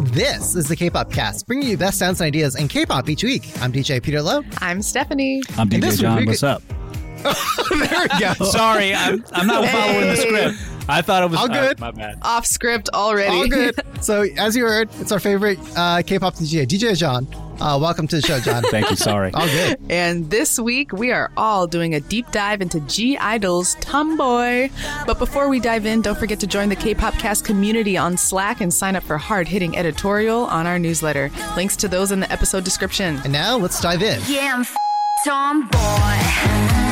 This is the K-pop cast, bringing you best sounds and ideas in K-pop each week. I'm DJ Peter Lowe. I'm Stephanie. I'm DJ John. week- What's up? there we go. Sorry, I'm, I'm not following the script. I thought it was All good. uh, my bad. Off script already. All good. So, as you heard, it's our favorite uh, K-pop DJ, DJ John. Uh, welcome to the show, John. Thank you. Sorry. All good. And this week we are all doing a deep dive into G Idol's Tomboy. But before we dive in, don't forget to join the K-pop cast community on Slack and sign up for hard-hitting editorial on our newsletter. Links to those in the episode description. And now let's dive in. Yeah, I'm f- tomboy.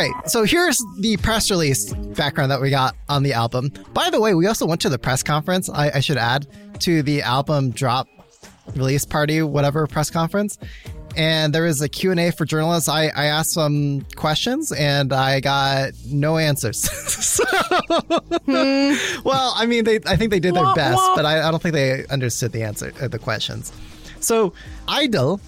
right. So here's the press release background that we got on the album. By the way, we also went to the press conference. I, I should add to the album drop release party, whatever press conference. And there was a Q&A for journalists. I, I asked some questions and I got no answers. So- well, I mean, they, I think they did their best, but I, I don't think they understood the answer, uh, the questions. So Idol,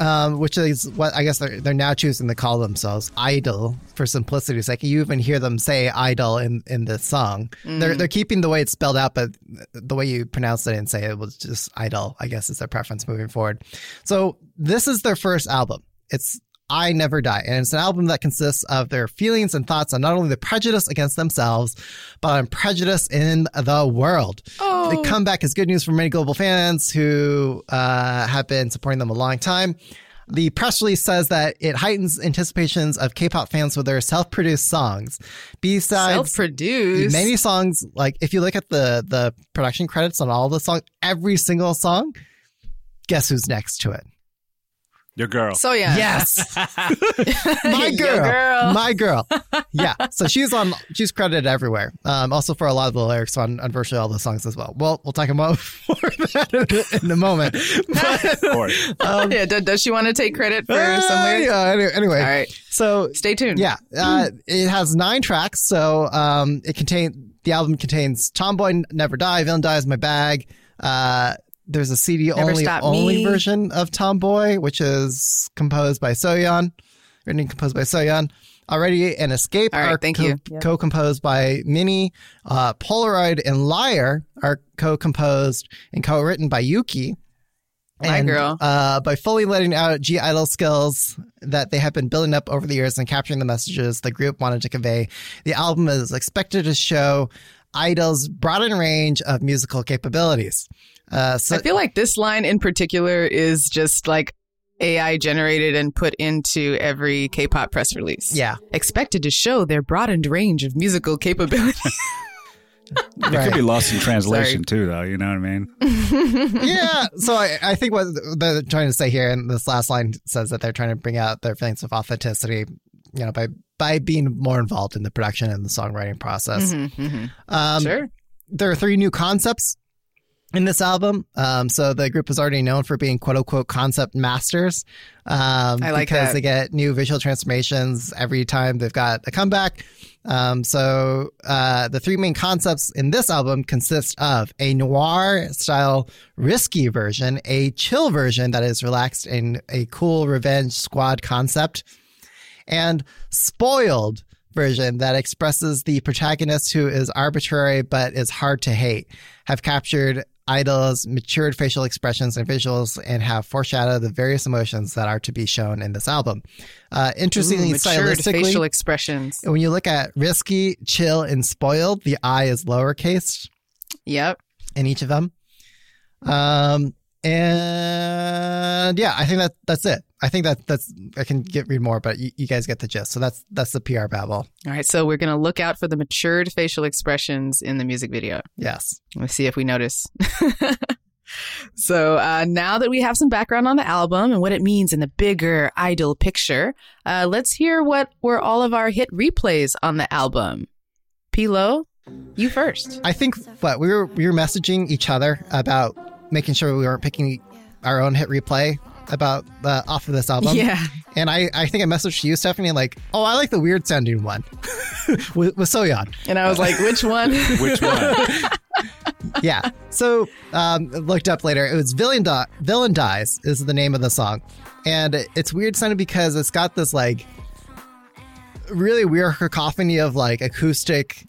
um, which is what I guess they're, they're now choosing to call themselves Idol for simplicity's sake. Can you even hear them say Idol in, in this song. They're, they're keeping the way it's spelled out, but the way you pronounce it and say it was just Idol, I guess is their preference moving forward. So this is their first album. It's I Never Die. And it's an album that consists of their feelings and thoughts on not only the prejudice against themselves, but on prejudice in the world. Oh. The comeback is good news for many global fans who uh, have been supporting them a long time. The press release says that it heightens anticipations of K-pop fans with their self-produced songs. Besides Self-produced. many songs, like if you look at the the production credits on all the songs, every single song, guess who's next to it? Your girl. So yeah. Yes. my girl, girl. my girl. Yeah. So she's on. She's credited everywhere. Um, also for a lot of the lyrics on, on virtually all the songs as well. Well, we'll talk about more that in, in a moment. But, Of course. yeah. Does, does she want to take credit for uh, some lyrics? yeah. Anyway, anyway. All right. So Stay tuned. yeah, uh, it has nine tracks. So um, it contains the album contains "Tomboy Never Die," "Villain Dies My Bag." Uh, there's a CD Never only only Me. version of "Tomboy," which is composed by Soyeon, written and composed by Soyeon. Already and Escape All right, are thank co- you. co-composed by Minnie. Uh, Polaroid and Liar are co-composed and co-written by Yuqi. My and, girl. Uh, by fully letting out G Idol skills that they have been building up over the years and capturing the messages the group wanted to convey, the album is expected to show Idol's broadened range of musical capabilities. Uh, so, I feel like this line in particular is just like AI generated and put into every K-pop press release. yeah, Expected to show their broadened range of musical capability. It could be lost in translation too, though. You know what I mean? yeah. So I, I think what they're trying to say here, and this last line says that they're trying to bring out their feelings of authenticity, you know, by by being more involved in the production and the songwriting process. Mhm, mhm. Um, sure. there are three new concepts in this album. Um, so the group is already known for being quote unquote concept masters. Um, I like because that. they get new visual transformations every time they've got a comeback. Um, so uh, the three main concepts in this album consist of a noir style risky version, a chill version that is relaxed in a cool revenge squad concept, and spoiled version that expresses the protagonist who is arbitrary but is hard to hate have captured idol's matured facial expressions and visuals and have foreshadowed the various emotions that are to be shown in this album uh, interestingly Ooh, stylistically facial expressions. when you look at risky chill and spoiled the i is lowercase Yep. in each of them um and yeah i think that that's it i think that that's i can get read more but you, you guys get the gist so that's that's the pr babble All right. So we're going to look out for the matured facial expressions in the music video. yes Let's see if we notice. so uh, now that we have some background on the album and what it means in the bigger idol picture, uh, let's hear what were all of our hit replays on the album. Pilo, you first. i think what we were we were messaging each other about making sure we weren't picking our own hit replay about uh, off of this album yeah. and I, I think I messaged you, Stephanie, like, oh, I like the weird sounding one with, with Soyeon. And I was like, which one? Which one? yeah. So um, looked up later. It was Villain, Di- Villain Dies is the name of the song. And it's weird sounding because it's got this like really weird cacophony of like acoustic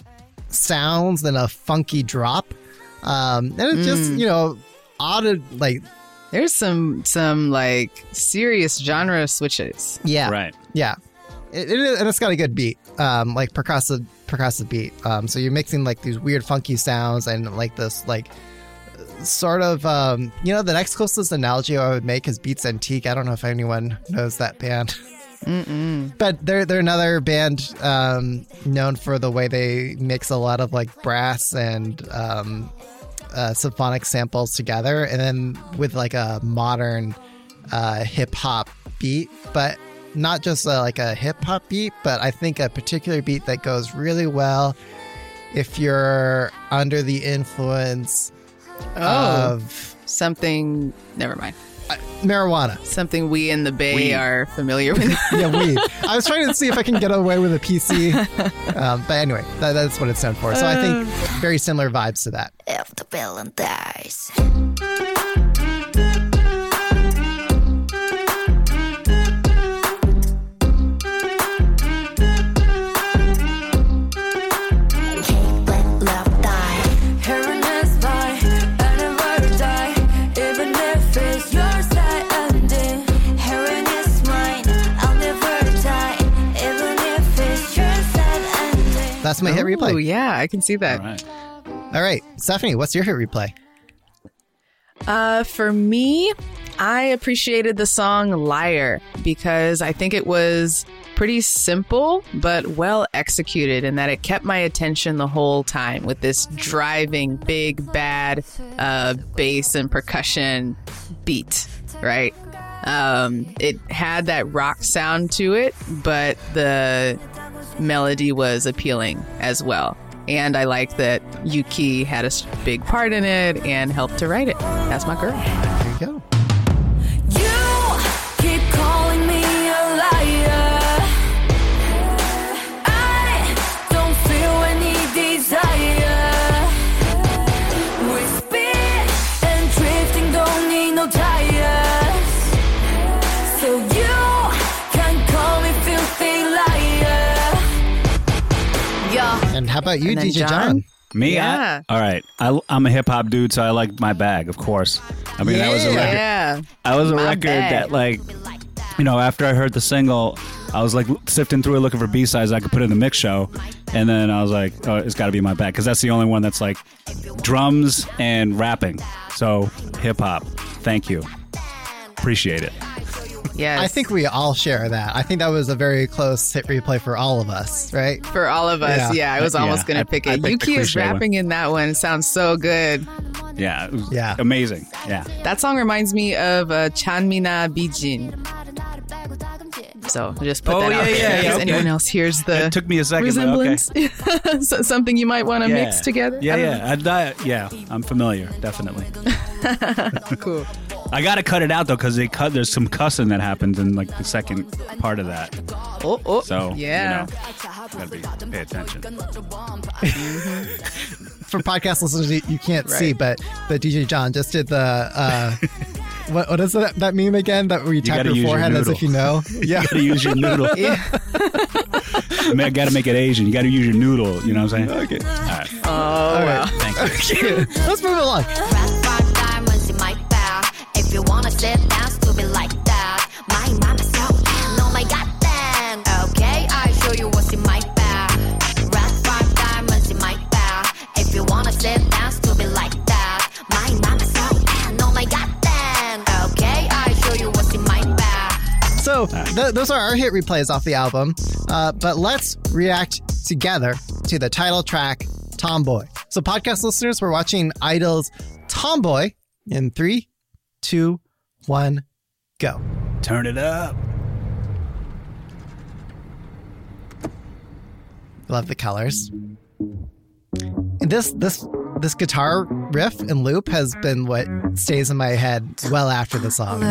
sounds and a funky drop. Um, and it's just, you know, odd, like, There's some some like serious genre switches. yeah. Right. Yeah, it, it is, and it's got a good beat, um, like percussive percussive beat. Um, so you're mixing like these weird funky sounds and like this like sort of um, you know the next closest analogy I would make is Beats Antique. I don't know if anyone knows that band. But they're they're another band um, known for the way they mix a lot of like brass and um, uh, symphonic samples together, and then with like a modern uh, hip hop beat, but not just uh like a hip hop beat, but I think a particular beat that goes really well if you're under the influence Oh, of something. Never mind. Marijuana. Something we in the Bay Weed. are familiar with. Yeah, weed. I was trying to see if I can get away with a PC, um, but anyway, that, that's what it's known for. So I think very similar vibes to that. If the villain dies. That's my hit replay. Oh replay. yeah, I can see that. All right. All right, Stephanie, what's your hit replay? Uh, for me, I appreciated the song Liar because I think it was pretty simple but well executed in that it kept my attention the whole time with this driving, big, bad uh, bass and percussion beat, right? Um, it had that rock sound to it, but the melody was appealing as well. And I like that Yuqi had a big part in it and helped to write it. That's my girl. There you go. And how about you, DJ John? John? Me? Yeah. I, all right. I, I'm a hip hop dude, so I like my bag, of course. I mean, that was a record. Yeah. I was a My record bag. that, like, you know, after I heard the single, I was like sifting through it looking for B sides I could put in the mix show, and then I was like, oh, it's got to be my bag because that's the only one that's like drums and rapping. So hip hop. Thank you. Appreciate it. Yes. I think we all share that. I think that was a very close hit replay for all of us, right? for all of us, Yeah. yeah, I was almost Yeah, going to pick I it. picked the Yuqi is cliche one. rapping in that one. Sounds so good. Yeah. it was Yeah. Amazing. Yeah. That song reminds me of uh, Chanmina Bijin. So just put Oh, that yeah, out there yeah, in yeah, case okay. anyone else hears the It took me a second. but okay. resemblance. So- Something you might want to Yeah. mix together. Yeah, I yeah. I'd, uh, yeah, I'm familiar, definitely. Cool. I got to cut it out though because they cut. There's some cussing that happens in like the second part of that. Oh, oh. So yeah. you know, gotta be pay attention. For podcast listeners, you, you can't see, but but DJ John just did the uh, what what is that, that meme again? That where you, tap gotta your use your forehead as if you know. Yeah. You gotta use your noodle. Yeah. I mean, I gotta make it Asian. You gotta use your noodle. You know what I'm saying? Okay. All right. Oh, All wow. Thank you. Let's move along. Red Like that. My so and oh my god damn. Okay, I show you what's in my bag. Red five diamonds in my bag. If you wanna sit like that. My so and oh my god damn. Okay, I show you what's in my bag. So th- those are our hit replays off the album. Uh, but let's react together to the title track, Tomboy. So, podcast listeners, we're watching Idol's Tomboy in three, two, one, go. Turn it up. Love the colors. And this this this guitar riff and loop has been what stays in my head well after the song.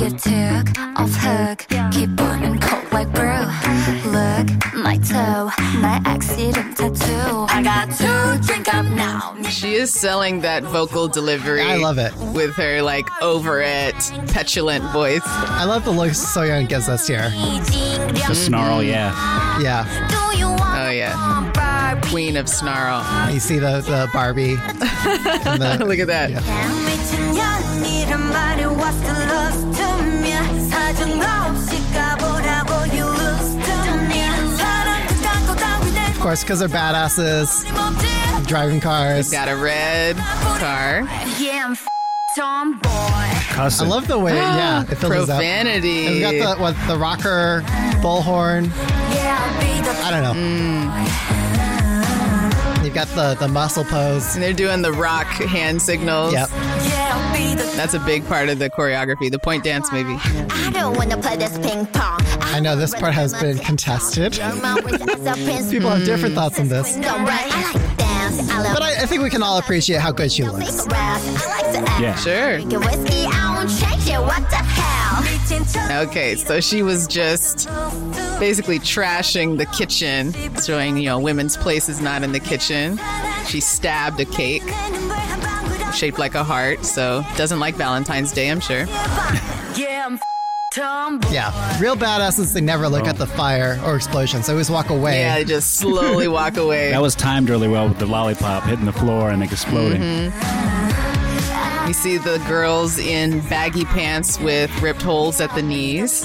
You took off hook. Keep burning cold like brew Look, my toe My accident tattoo. I got to drink up now. She is selling that vocal delivery I love it. With her like over it petulant voice. I love the look. Soyeon gives us here. The snarl, yeah. Yeah. Oh yeah. Queen of snarl. You see the, the Barbie? The, Look at that. Yeah of course, because they're badasses, driving cars. Got a red car. Yeah, I'm f- tomboy. I Cussing. love the way, yeah, it fills us up. Profanity. And we got the what the rocker bullhorn. Yeah, I'll be the I don't know. Mm. You've got the the muscle pose. and they're doing the rock hand signals. Yep. yeah, I'll be the That's a big part of the choreography, the point dance maybe. I don't wanna play this ping pong. I know this part has been contested. People have different thoughts on this. But I, I think we can all appreciate how good she looks. Yeah. Sure. Okay, so she was just basically trashing the kitchen, showing, you know, women's place is not in the kitchen. She stabbed a cake shaped like a heart, so doesn't like Valentine's Day, I'm sure. Yeah, I'm f- tomboy. Yeah, real badasses. They never look oh. at the fire or explosions. They always walk away. Yeah, they just slowly walk away. That was timed really well with the lollipop hitting the floor and like exploding. Mm-hmm. You see the girls in baggy pants with ripped holes at the knees.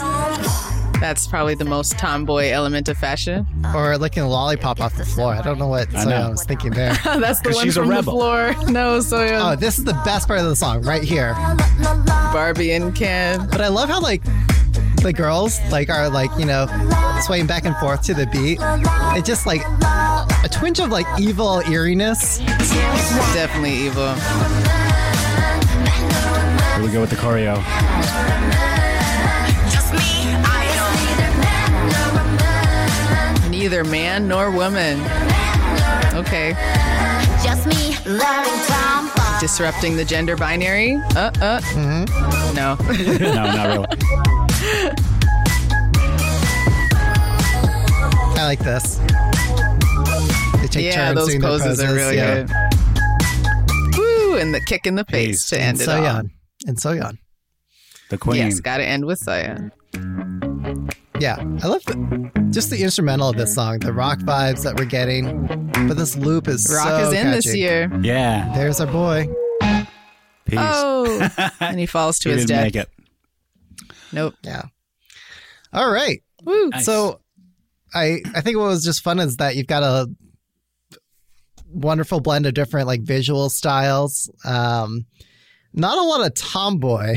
That's probably the most tomboy element of fashion. Or licking a lollipop off the floor. I don't know what I know. Soyeon was thinking there. That's the one she's a from the floor. No, so Oh, this is the best part of the song right here. Barbie and Ken. But I love how like the girls like are like you know swaying back and forth to the beat. It just like a twinge of like evil eeriness. Definitely evil. Here we go with the choreo. Just me, I Neither man nor woman. Okay. Just me, loving tomboy. Disrupting the gender binary. Uh, uh. Mm-hmm. No. no, not really. I like this. They take yeah, turns those doing their poses, are really yeah. good. Woo! And the kick in the face Peace. to And end it all. Soyeon. And Soyeon. The queen. Yes, got to end with Saya. Yeah, I love the, just the instrumental of this song, the rock vibes that we're getting. But this loop is Rock so is in this year. Yeah. There's our boy. Peace. Oh, and he falls to he his didn't death. make it. Nope. Yeah. All right. Woo. Nice. So I I think what was just fun is that you've got a wonderful blend of different like visual styles. Um not a lot of tomboy,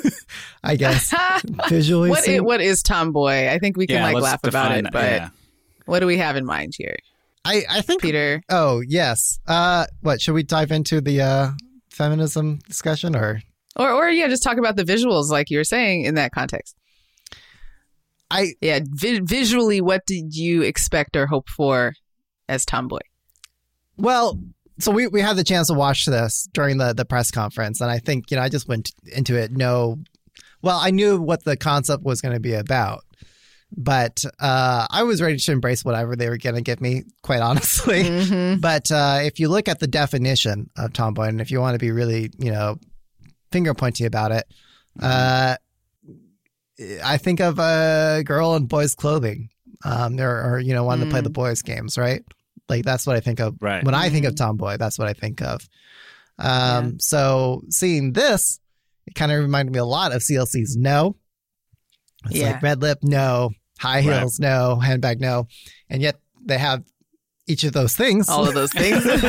I guess. visually. What seen. is, what is tomboy? I think we can Yeah, like laugh about it, that, but yeah. what do we have in mind here, I, I think Peter? Oh, yes. Uh what should we dive into the uh feminism discussion or Or, or yeah, just talk about the visuals, like you were saying in that context. I Yeah, vi- visually, what did you expect or hope for as tomboy? Well, so we, we had the chance to watch this during the, the press conference, and I think, you know, I just went into it no well, I knew what the concept was going to be about, but uh, I was ready to embrace whatever they were going to give me, quite honestly. Mm-hmm. But uh, if you look at the definition of tomboy, and if you want to be really, you know, finger pointy about it, uh, I think of a girl in boys' clothing. Um, there or you know, wanting to play the boys' games, right? Like that's what I think of Right. when I think of tomboy. That's what I think of. Um, So seeing this, it kind of reminded me a lot of CLC's No. It's Yeah. like red lip, no, high Right. heels, no, handbag, no, and yet they have each of those things. All of those things. they in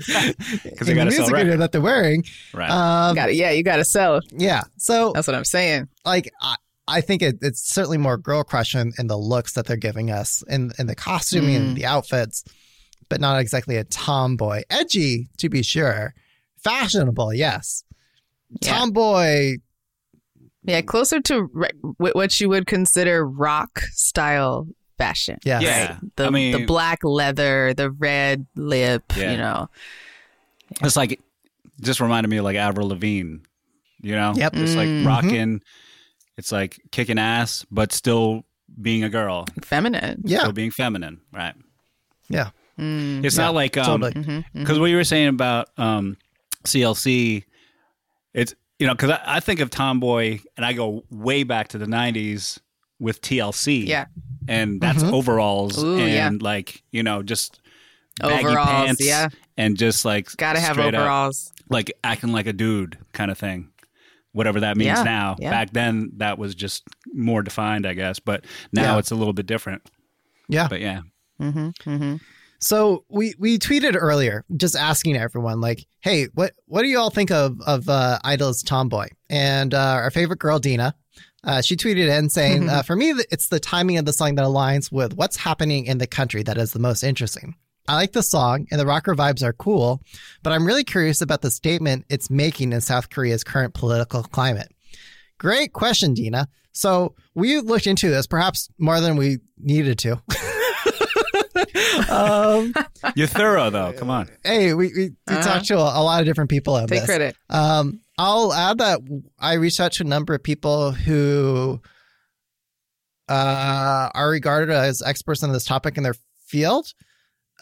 gotta the sell music video that they're wearing. Right. Um, got it. Yeah, you got to sell. yeah. So That's what I'm saying. like I, I think it, it's certainly more girl crush in the looks that they're giving us in in the costuming Mm. and the outfits, but not exactly a tomboy. Edgy, to be sure. Fashionable, yes. Yeah. Tomboy, Yeah, closer to re- what you would consider rock style fashion. yes. Yeah. The, I mean- the black leather, the red lip, Yeah. you know. It's like, just reminded me of like Avril Lavigne You know, Yep. just like Mm-hmm. rocking. It's like kicking ass, but still being a girl, Feminine. Yeah. still being feminine, right? Yeah. It's not like um totally. Mm-hmm. because what you were saying about um CLC, it's you know because I, I think of Tomboy and I go way back to the '90s with TLC, Yeah. and that's Mm-hmm. overalls Ooh, and yeah. like you know just baggy Overalls, pants, yeah. and just like Gotta have straight up, overalls. like acting like a dude kind of thing. Whatever that means Yeah, now. yeah. Back then, that was just more defined, I guess. But now Yeah. it's a little bit different. Yeah. But yeah, So we we tweeted earlier, just asking everyone, like, "Hey, what what do you all think of of uh, Idol's Tomboy?" And uh, our favorite girl, Dina, uh, she tweeted in saying, uh, "For me, it's the timing of the song that aligns with what's happening in the country that is the most interesting. I like the song, and the rocker vibes are cool, but I'm really curious about the statement it's making in South Korea's current political climate." Great question, Dina. So we looked into this, perhaps more than we needed to. um, you're thorough though. Come on. hey, we, we, we talked to a, a lot of different people on Take this. credit. Um, I'll add that I reached out to a number of people who uh, are regarded as experts on this topic in their field,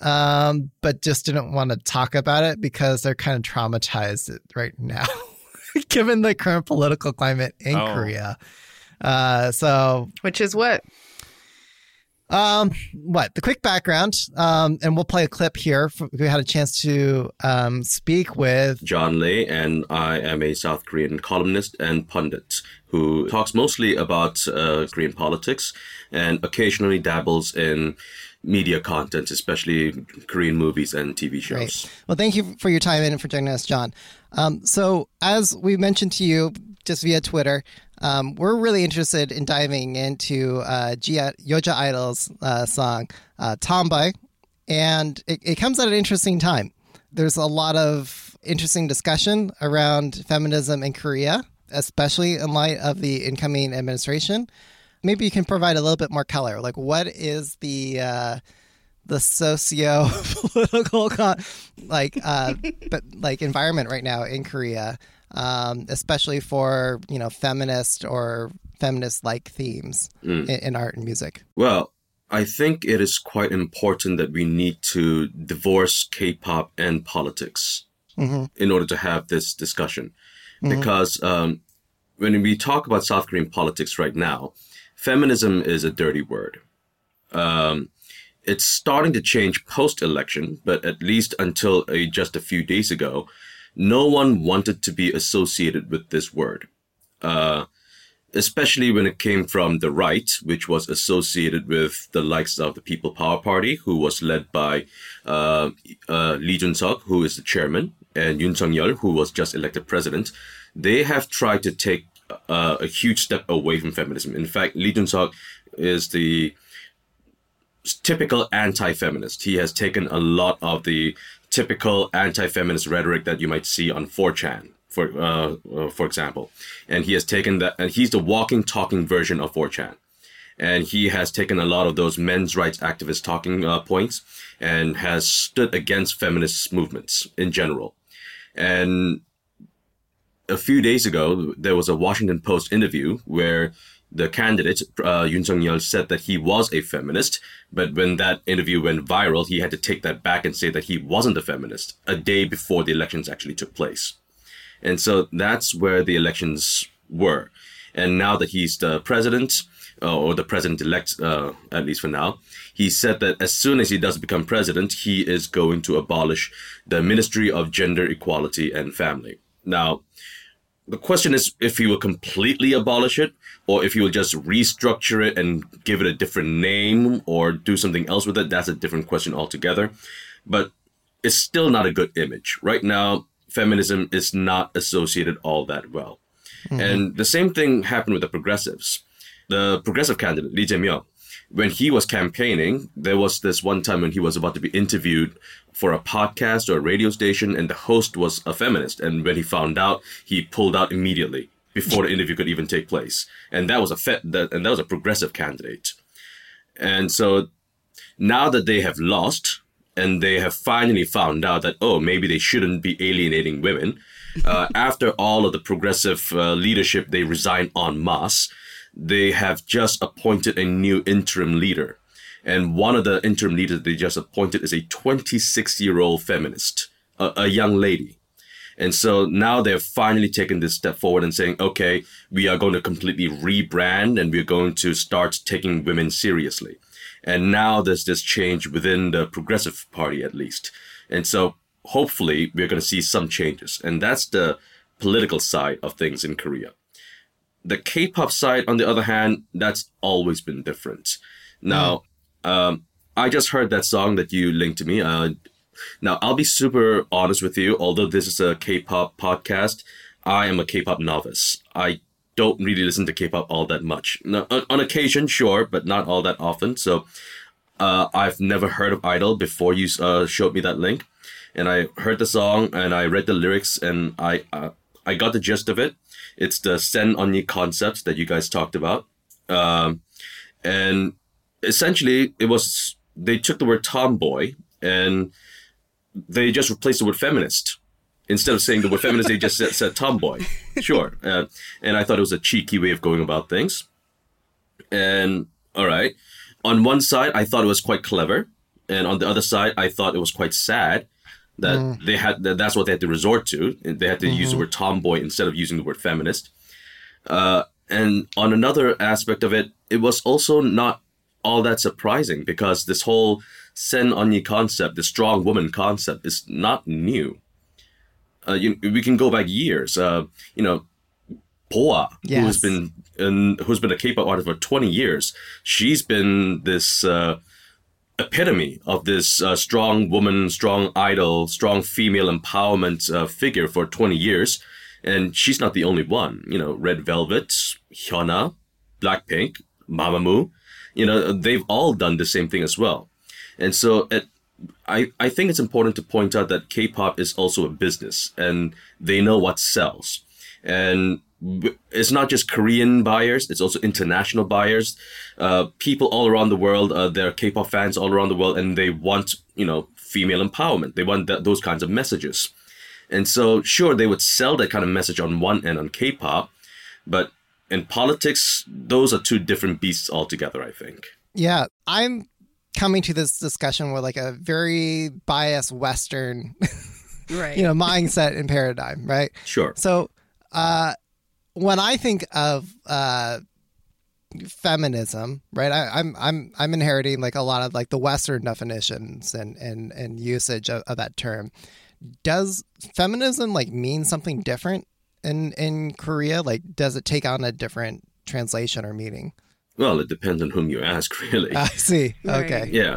um, but just didn't want to talk about it because they're kind of traumatized right now, given the current political climate in Oh. Korea. Uh, so Which is what? Um, what the quick background? Um, and we'll play a clip here. We had a chance to um, speak with John Lee, and I am a South Korean columnist and pundit who talks mostly about uh, Korean politics and occasionally dabbles in media content, especially Korean movies and TV shows. Great. Well, thank you for your time and for joining us, John. Um, so, as we mentioned to you just via Twitter, um, we're really interested in diving into uh, G- Yoja Idol's uh, song uh, "Tomboy," and it, it comes at an interesting time. There's a lot of interesting discussion around feminism in Korea, especially in light of the incoming administration. Maybe you can provide a little bit more color. Like, what is the uh, the socio political con- like uh but like environment right now in Korea um especially for you know feminist or feminist like themes in, in art and music. Well, I think it is quite important that we need to divorce K-pop and politics in order to have this discussion, because um, when we talk about South Korean politics right now, feminism is a dirty word. Um, it's starting to change post-election, but at least until a, just a few days ago, no one wanted to be associated with this word. Uh, especially when it came from the right, which was associated with the likes of the People Power Party, who was led by uh, uh, Lee Jun-suk, who is the chairman, and Yoon Sung-yeol, who was just elected president. They have tried to take uh, a huge step away from feminism. In fact, Lee Jun-suk is the typical anti-feminist. He has taken a lot of the typical anti-feminist rhetoric that you might see on 4chan, for uh, uh, for example, and he has taken that, and he's the walking, talking version of 4chan, and he has taken a lot of those men's rights activist talking uh, points and has stood against feminist movements in general, and a few days ago, there was a Washington Post interview where the candidate, uh, Yoon Sung Yeol, said that he was a feminist. But when that interview went viral, he had to take that back and say that he wasn't a feminist a day before the elections actually took place. And so that's where the elections were. And now that he's the president, uh, or the president elect, uh, at least for now, he said that as soon as he does become president, he is going to abolish the Ministry of Gender Equality and Family. Now, the question is if he will completely abolish it or if you will just restructure it and give it a different name or do something else with it. That's a different question altogether. But it's still not a good image. Right now, feminism is not associated all that well. Mm-hmm. And the same thing happened with the progressives. The progressive candidate, Lee Jae-myung, when he was campaigning, there was this one time when he was about to be interviewed for a podcast or a radio station, and the host was a feminist. And when he found out, he pulled out immediately before the interview could even take place. And that was a fe- that, and that was a progressive candidate. And so now that they have lost, and they have finally found out that oh maybe they shouldn't be alienating women. Uh, after all of the progressive uh, leadership, they resigned en masse. They have just appointed a new interim leader, and one of the interim leaders they just appointed is a 26 year old feminist, a, a young lady. And so now they're finally taken this step forward and saying, okay, we are going to completely rebrand and we're going to start taking women seriously. And now there's this change within the Progressive Party, at least. And so hopefully we're going to see some changes. And that's the political side of things in Korea. The K pop side, on the other hand, that's always been different. Now, um, I just heard that song that you linked to me. Uh, now, I'll be super honest with you. Although this is a K-pop podcast, I am a K-pop novice. I don't really listen to K-pop all that much. Now, on, on occasion, sure, but not all that often. So, uh, I've never heard of Idol before you uh, showed me that link, and I heard the song and I read the lyrics and I uh, I got the gist of it. It's the Sen Onyi concept that you guys talked about, um, and essentially it was they took the word tomboy and they just replaced the word feminist. Instead of saying the word feminist, they just said, said tomboy. Sure. Uh, and I thought it was a cheeky way of going about things. And all right. On one side, I thought it was quite clever. And on the other side, I thought it was quite sad that they had that that's what they had to resort to. They had to use the word tomboy instead of using the word feminist. Uh, and on another aspect of it, it was also not all that surprising because this whole sen onyi concept, the strong woman concept, is not new. Uh, you, we can go back years. Uh, you know, BoA, who has been in, who's been a K-pop artist for twenty years, she's been this uh, epitome of this uh, strong woman, strong idol, strong female empowerment uh, figure for twenty years, and she's not the only one. You know, Red Velvet, Hyuna, Blackpink, Mamamoo, you know, they've all done the same thing as well. And so I, I think it's important to point out that K-pop is also a business and they know what sells. And it's not just Korean buyers, it's also international buyers. Uh, people all around the world, uh, there are K-pop fans all around the world and they want, you know, female empowerment. They want th- those kinds of messages. And so, sure, they would sell that kind of message on one end on K-pop, but in politics, those are two different beasts altogether, I think. Yeah, I'm coming to this discussion with like a very biased Western, Right. you know, mindset and paradigm, right? Sure. So, uh, when I think of uh, feminism, right, I, I'm I'm I'm inheriting like a lot of like the Western definitions and and and usage of, of that term. Does feminism like mean something different in in Korea? Like, does it take on a different translation or meaning? Well, it depends on whom you ask, really. I see. Okay. Yeah.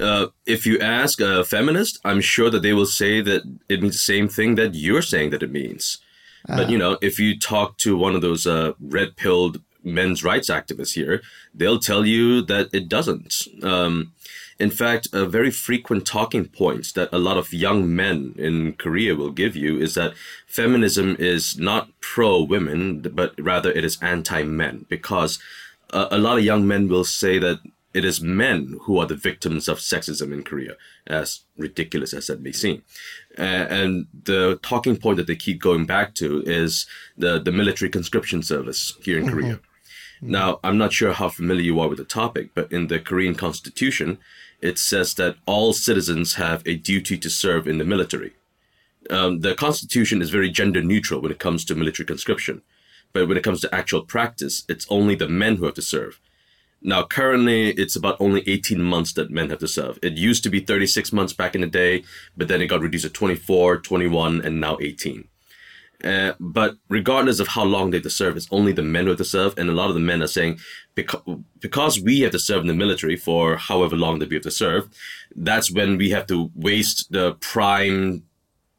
Uh, if you ask a feminist, I'm sure that they will say that it means the same thing that you're saying that it means. But, you know, if you talk to one of those uh, red pilled men's rights activists here, they'll tell you that it doesn't. Um, in fact, a very frequent talking point that a lot of young men in Korea will give you is that feminism is not pro women, but rather it is anti men because uh, a lot of young men will say that it is men who are the victims of sexism in Korea, as ridiculous as that may seem. Uh, and the talking point that they keep going back to is the, the military conscription service here in Korea. Now, I'm not sure how familiar you are with the topic, but in the Korean constitution, it says that all citizens have a duty to serve in the military. Um, the constitution is very gender neutral when it comes to military conscription. But when it comes to actual practice, it's only the men who have to serve. Now, currently, it's about only 18 months that men have to serve. It used to be 36 months back in the day, but then it got reduced to 24, 21, and now 18. Uh, but regardless of how long they have to serve, it's only the men who have to serve. And a lot of the men are saying, because, because we have to serve in the military for however long that we have to serve, that's when we have to waste the prime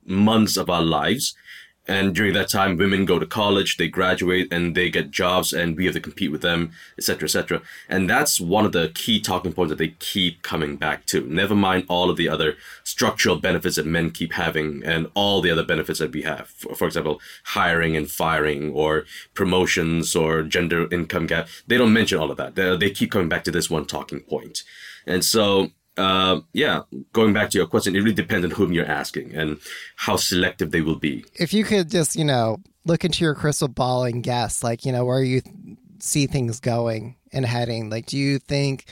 months of our lives. And during that time, women go to college, they graduate, and they get jobs, and we have to compete with them, etc., etc. And that's one of the key talking points that they keep coming back to. Never mind all of the other structural benefits that men keep having, and all the other benefits that we have. For, for example, hiring and firing, or promotions, or gender income gap. They don't mention all of that. They, they keep coming back to this one talking point. And so uh, yeah, going back to your question, it really depends on whom you're asking and how selective they will be. If you could just, you know, look into your crystal ball and guess, like, you know, where you th- see things going and heading, like, do you think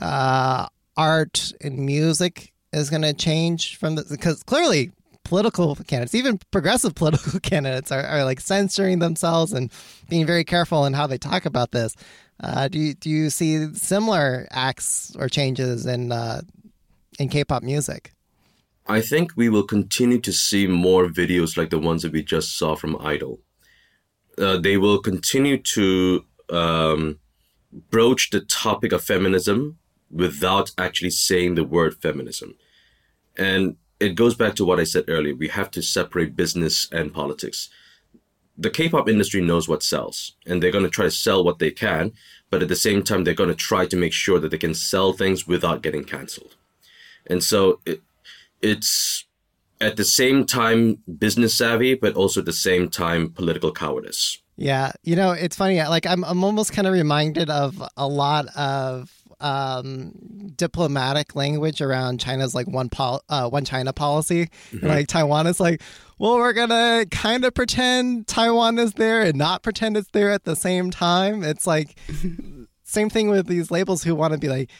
uh, art and music is going to change from the, because clearly political candidates, even progressive political candidates, are, are like censoring themselves and being very careful in how they talk about this. Uh, do you do you see similar acts or changes in uh, in K-pop music? I think we will continue to see more videos like the ones that we just saw from Idol. Uh, they will continue to um, broach the topic of feminism without actually saying the word feminism. And it goes back to what I said earlier. We have to separate business and politics the K-pop industry knows what sells, and they're going to try to sell what they can, but at the same time, they're going to try to make sure that they can sell things without getting canceled. And so it, it's at the same time business savvy, but also at the same time political cowardice. Yeah, you know, it's funny. Like I'm, I'm almost kind of reminded of a lot of um, diplomatic language around China's like one pol- uh, one China policy. Mm-hmm. Like Taiwan is like, well, we're gonna kind of pretend Taiwan is there and not pretend it's there at the same time. It's like same thing with these labels who want to be like,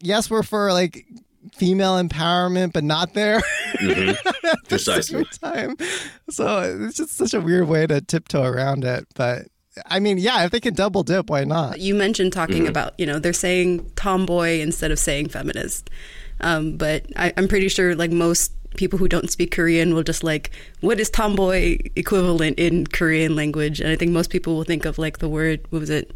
yes, we're for like female empowerment, but not there. Mm-hmm. Precisely. time. So it's just such a weird way to tiptoe around it, but I mean, yeah, if they can double dip, why not? You mentioned talking mm-hmm. about, you know, they're saying tomboy instead of saying feminist. Um, but I, I'm pretty sure, like, most people who don't speak Korean will just like, what is tomboy equivalent in Korean language? And I think most people will think of like the word, what was it?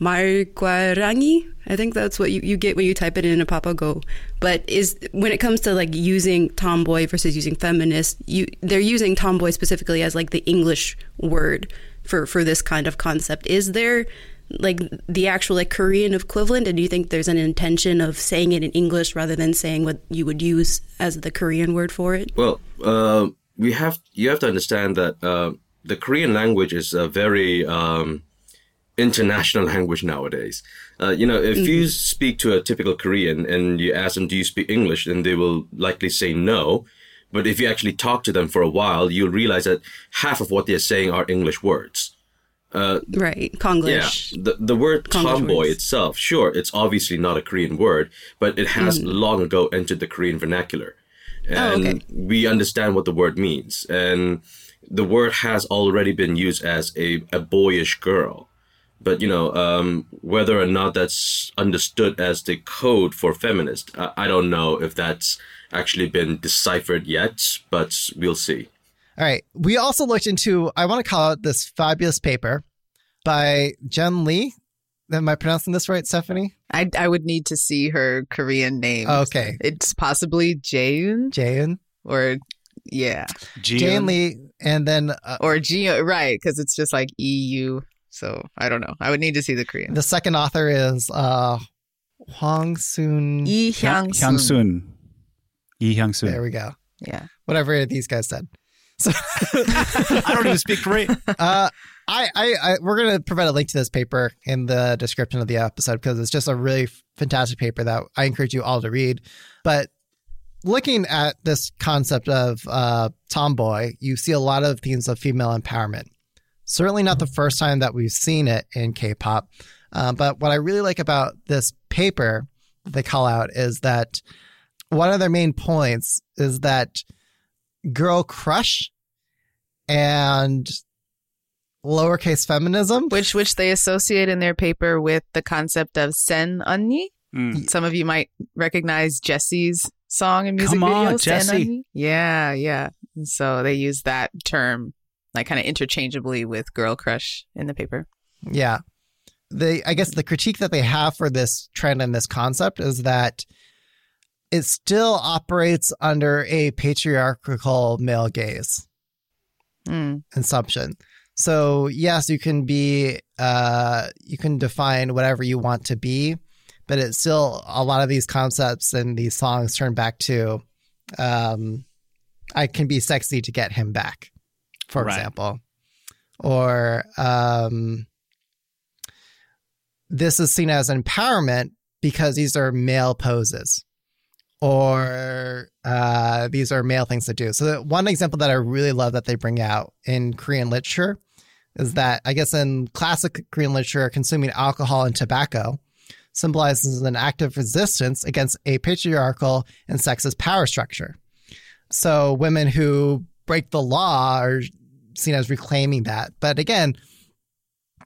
Margwarangi. I think that's what you, you get when you type it in a Papago. But is when it comes to like using tomboy versus using feminist, you they're using tomboy specifically as like the English word for for this kind of concept. Is there like the actual like Korean equivalent, and do you think there's an intention of saying it in English rather than saying what you would use as the Korean word for it? Well, uh, we have you have to understand that uh, the Korean language is a very um, international language nowadays. Uh, you know, if mm-hmm. you speak to a typical Korean and you ask them, "Do you speak English?" then they will likely say no. But if you actually talk to them for a while, you'll realize that half of what they're saying are English words. Uh, right, Konglish. Yeah, the, the word Konglish tomboy words. itself, sure, it's obviously not a Korean word, but it has mm. long ago entered the Korean vernacular. And oh, okay. we understand what the word means. And the word has already been used as a, a boyish girl. But, you know, um, whether or not that's understood as the code for feminist, I, I don't know if that's actually been deciphered yet, but we'll see. All right. We also looked into, I want to call out this fabulous paper by Jen Lee. Am I pronouncing this right, Stephanie? I, I would need to see her Korean name. Okay. It's possibly Jaeun. Jaeun. Or, yeah. Jaeun Lee. And then. Uh, or G, right. Because it's just like EU. So I don't know. I would need to see the Korean. The second author is uh, Hwang Soon. Yi Hyung Soon. Hyung Soon. Yi Hyung Soon. There we go. Yeah. Whatever these guys said. So I don't even speak Korean. Uh, I, I, I, we're going to provide a link to this paper in the description of the episode because it's just a really fantastic paper that I encourage you all to read. But looking at this concept of uh, tomboy, you see a lot of themes of female empowerment. Certainly not the first time that we've seen it in K-pop. Um, but what I really like about this paper they call out is that one of their main points is that girl crush and lowercase feminism, which which they associate in their paper with the concept of sen 언니. Mm. Some of you might recognize Jessi's song and music Come video. On, Jessie. Yeah, yeah. So they use that term like kind of interchangeably with girl crush in the paper. Yeah. The I guess the critique that they have for this trend and this concept is that it still operates under a patriarchal male gaze mm. assumption. So yes, you can be uh, you can define whatever you want to be, but it's still a lot of these concepts and these songs turn back to um, I can be sexy to get him back, for right. example. Or um, this is seen as empowerment because these are male poses. Or uh, these are male things to do. So, one example that I really love that they bring out in Korean literature is that I guess in classic Korean literature, consuming alcohol and tobacco symbolizes an act of resistance against a patriarchal and sexist power structure. So, women who break the law are seen as reclaiming that. But again,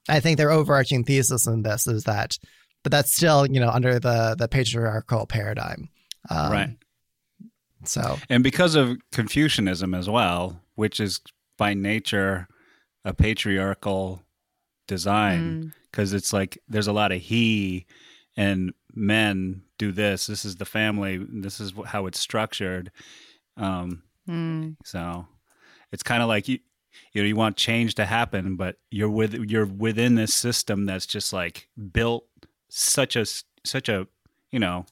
I think their overarching thesis in this is that, but that's still, you know, under the the patriarchal paradigm. Um, right. So, And because of Confucianism as well, which is by nature a patriarchal design, because it's like there's a lot of he and men do this. This is the family. This is how it's structured. Um, Mm. so it's kind of like you, you know, you want change to happen, but you're with you're within this system that's just like built such a such a you know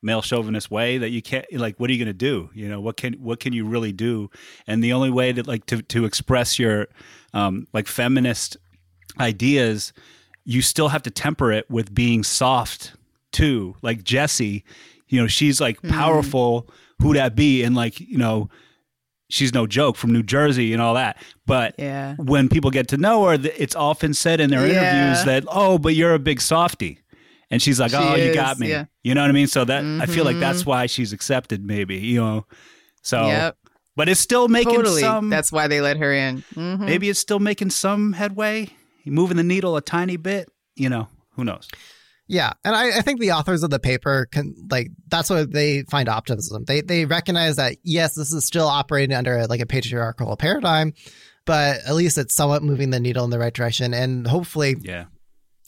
male chauvinist way that you can't like what are you going to do? You know what can what can you really do? And the only way to like to to express your um like feminist ideas you still have to temper it with being soft too. Like Jessi you know she's like powerful who that be? And like you know she's no joke from New Jersey and all that. But Yeah. when people get to know her it's often said in their Yeah. interviews that oh but you're a big softy and she's like She oh you got me yeah. you know what I mean so that I feel like that's Mhm. why she's accepted maybe you know so Yep. but it's still making Totally. some That's why they let her in. Mhm. maybe it's still making some headway moving the needle a tiny bit you know who knows Yeah, and I, I think the authors of the paper can like that's what they find optimism. They they recognize that yes, this is still operating under like a patriarchal paradigm, but at least it's somewhat moving the needle in the right direction. And hopefully, yeah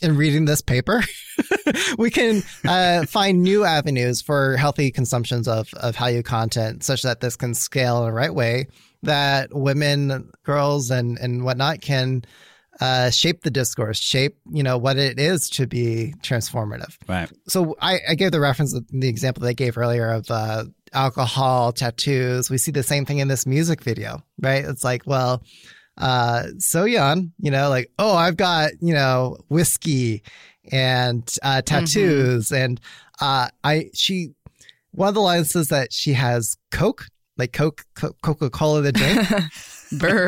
in reading this paper, we can uh, find new avenues for healthy consumptions of of Hallyu content, such that this can scale in the right way. That women, girls, and and whatnot can uh, shape the discourse, shape you know what it is to be transformative. right So I, I gave the reference, the example I gave earlier of uh, alcohol, tattoos. We see the same thing in this music video, right? It's like, well, uh, Soyeon, you know, like, oh, I've got, you know, whiskey and uh, tattoos. And uh, I, she, one of the lines says that she has Coke, like Coke, Coca Cola, the drink.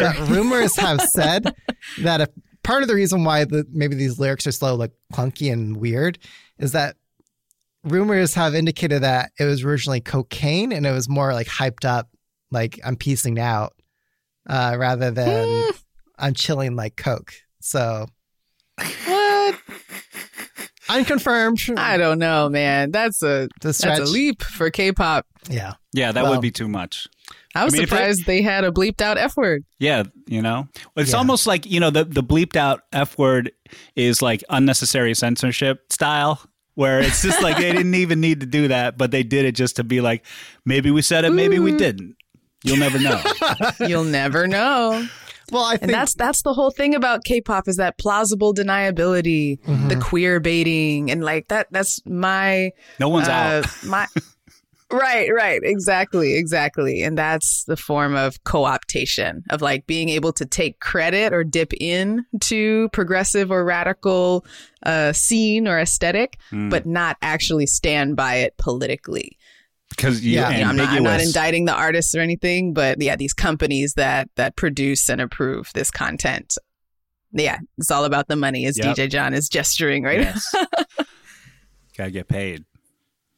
That rumors have said that a part of the reason why the maybe these lyrics are so like clunky and weird is that rumors have indicated that it was originally cocaine and it was more like hyped up like I'm piecing out uh, rather than I'm chilling like Coke. So what? unconfirmed. I don't know, man. That's a The that's stretch. a leap for K-pop. Yeah. yeah that Well- would be too much I was I mean, if they- surprised they had a bleeped out F word. Yeah, you know, it's Yeah. almost like you know the the bleeped out f word is like unnecessary censorship style, where it's just like they didn't even need to do that, but they did it just to be like, maybe we said it, maybe we didn't. You'll never know. You'll never know. Well, I think And that's that's the whole thing about K-pop is that plausible deniability, Mm-hmm. the queer baiting, and like that. That's my No one's uh, out. my. Right, right, exactly, exactly, and that's the form of co-optation of like being able to take credit or dip in to progressive or radical uh, scene or aesthetic, Hmm. but not actually stand by it politically. Because you Yeah. I'm, not, I'm not indicting the artists or anything, but yeah, these companies that that produce and approve this content. Yeah, it's all about the money, as Yep. DJ John is gesturing right Yes. Gotta get paid.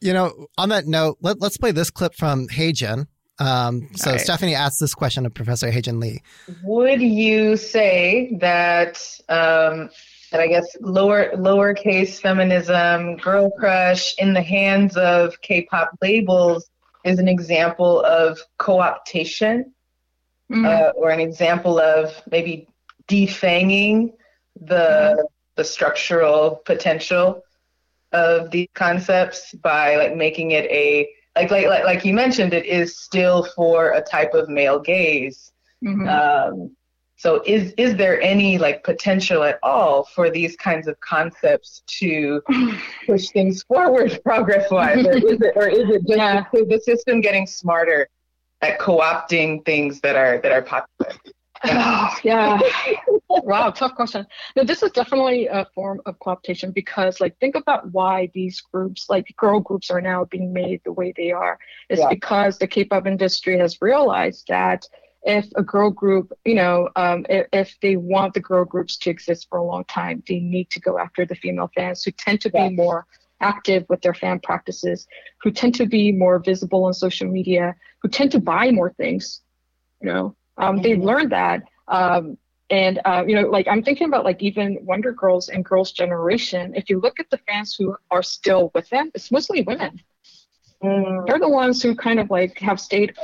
you know, on that note, let, let's play this clip from Heijin. Um, so All right. Stephanie asked this question of Professor Heijin Lee. would you say that um, that I guess lower lowercase feminism, girl crush in the hands of K-pop labels is an example of co-optation, uh, or an example of maybe defanging the the structural potential of these concepts by like making it a like like like, like you mentioned, it is still for a type of male gaze. Um, so is is there any like potential at all for these kinds of concepts to push things forward progress wise, or is it or is it just the, the system getting smarter at co-opting things that are that are popular? Oh, yeah. wow, tough question. No, this is definitely a form of co-optation because, like, think about why these groups, like girl groups, are now being made the way they are. It's Yeah. because the K-pop industry has realized that if a girl group, you know, um, if, if they want the girl groups to exist for a long time, they need to go after the female fans who tend to Yeah. be more active with their fan practices, who tend to be more visible on social media, who tend to buy more things. You know, um, they've Mhm. learned that. Um, and uh, you know, like I'm thinking about like even Wonder Girls and Girls' Generation. If you look at the fans who are still with them, it's mostly women. Mm, They're the ones who kind of like have stayed,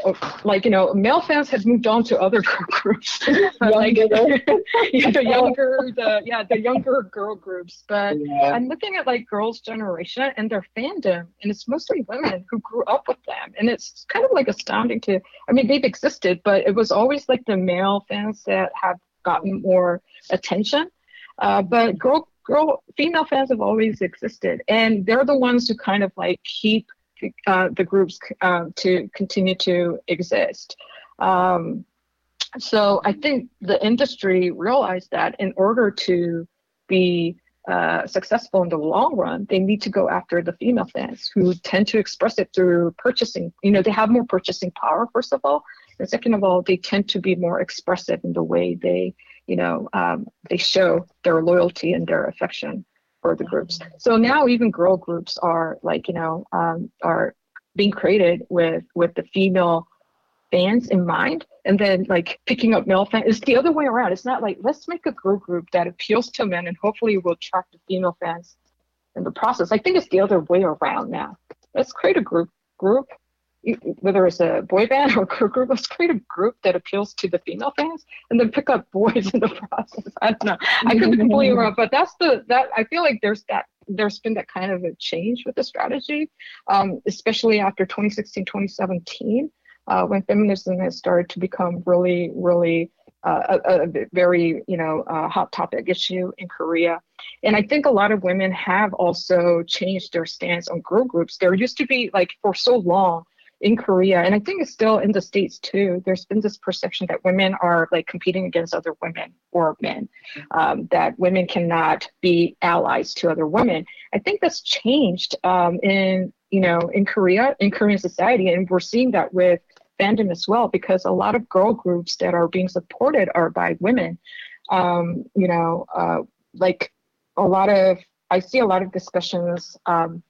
like you know, male fans have moved on to other girl groups, like yeah, the younger, the yeah, the younger girl groups. But yeah. I'm looking at like Girls' Generation and their fandom, and it's mostly women who grew up with them, and it's kind of like astounding to. I mean, they've existed, but it was always like the male fans that have gotten more attention. Uh, but girl, girl, female fans have always existed, and they're the ones who kind of like keep uh, the groups um, to continue to exist. Um, so I think the industry realized that in order to be uh, successful in the long run, they need to go after the female fans who tend to express it through purchasing. You know, they have more purchasing power, first of all. And second of all, they tend to be more expressive in the way they, you know, um, they show their loyalty and their affection for the groups. So now even girl groups are like, you know, um, are being created with with the female fans in mind. And then like picking up male fans it's the other way around. It's not like let's make a girl group that appeals to men and hopefully will attract the female fans in the process. I think it's the other way around now. Let's create a group group whether it's a boy band or a girl group let's create a group that appeals to the female fans and then pick up boys in the process i don't know i could be completely wrong but that's the that i feel like there's that there's been that kind of a change with the strategy um, especially after 2016 2017 uh, when feminism has started to become really, really uh, a, a very, you know, uh, hot topic issue in Korea. And I think a lot of women have also changed their stance on girl groups. There used to be like for so long in Korea, and I think it's still in the States too, there's been this perception that women are like competing against other women or men, um, that women cannot be allies to other women. I think that's changed um, in, you know, in Korea, in Korean society, and we're seeing that with fandom as well because a lot of girl groups that are being supported are by women. Um, you know, uh, like a lot of I see a lot of discussions um,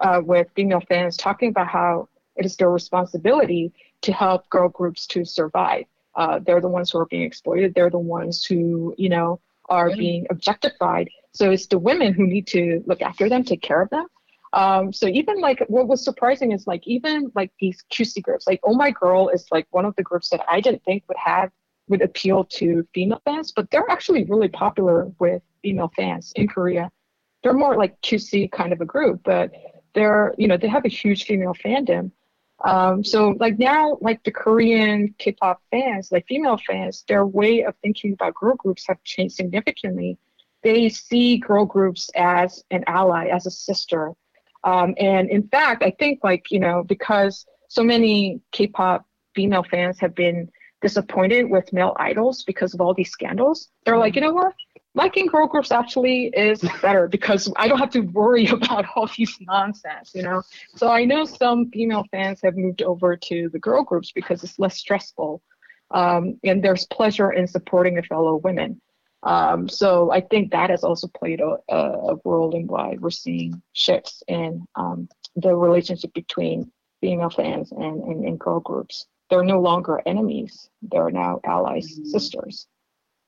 uh, with female fans talking about how it is their responsibility to help girl groups to survive. Uh, they're the ones who are being exploited. They're the ones who, you know, are being objectified. So it's the women who need to look after them, take care of them. Um, so even like what was surprising is like even like these QC groups, like Oh My Girl is like one of the groups that I didn't think would have would appeal to female fans, but they're actually really popular with female fans in Korea. They're more like QC kind of a group, but they're you know they have a huge female fandom. Um, so like now, like the Korean K-pop fans, like female fans, their way of thinking about girl groups have changed significantly. They see girl groups as an ally, as a sister. Um, and in fact, I think like, you know, because so many K-pop female fans have been disappointed with male idols because of all these scandals, they're like, you know what? Liking girl groups actually is better because I don't have to worry about all these nonsense, you know? So I know some female fans have moved over to the girl groups because it's less stressful. Um, and there's pleasure in supporting a fellow women. Um, so I think that has also played a, a, role in why we're seeing shifts in um, the relationship between female fans and, and, and girl groups. They're no longer enemies. They're now allies, sisters,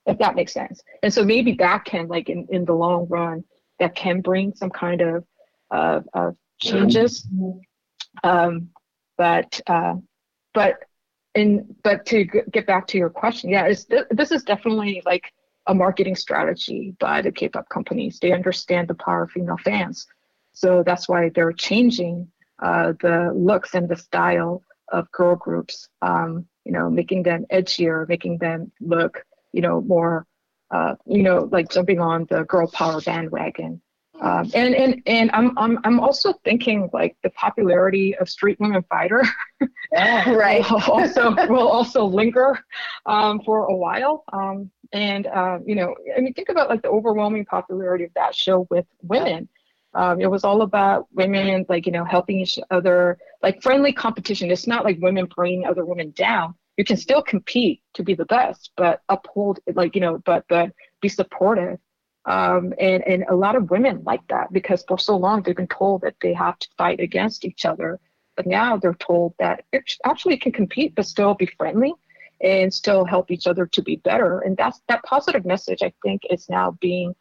if that makes sense. And so maybe that can, like in, in the long run, that can bring some kind of, uh, of changes. Um, but, uh, but in, but to g- get back to your question, yeah, it's, th- this is definitely like a marketing strategy by the K-pop companies. They understand the power of female fans, so that's why they're changing uh, the looks and the style of girl groups. Um, you know, making them edgier, making them look, you know, more, uh, you know, like jumping on the girl power bandwagon. Um, and and and I'm I'm I'm also thinking like the popularity of Street Women Fighter right. will also will also linger um, for a while. Um, and uh, you know, I mean, think about like the overwhelming popularity of that show with women. Um, it was all about women like you know helping each other, like friendly competition. It's not like women bringing other women down. You can still compete to be the best, but uphold like you know, but but be supportive um, and, and a lot of women like that because for so long they've been told that they have to fight against each other. But now they're told that it actually can compete but still be friendly and still help each other to be better. And that's that positive message I think is now being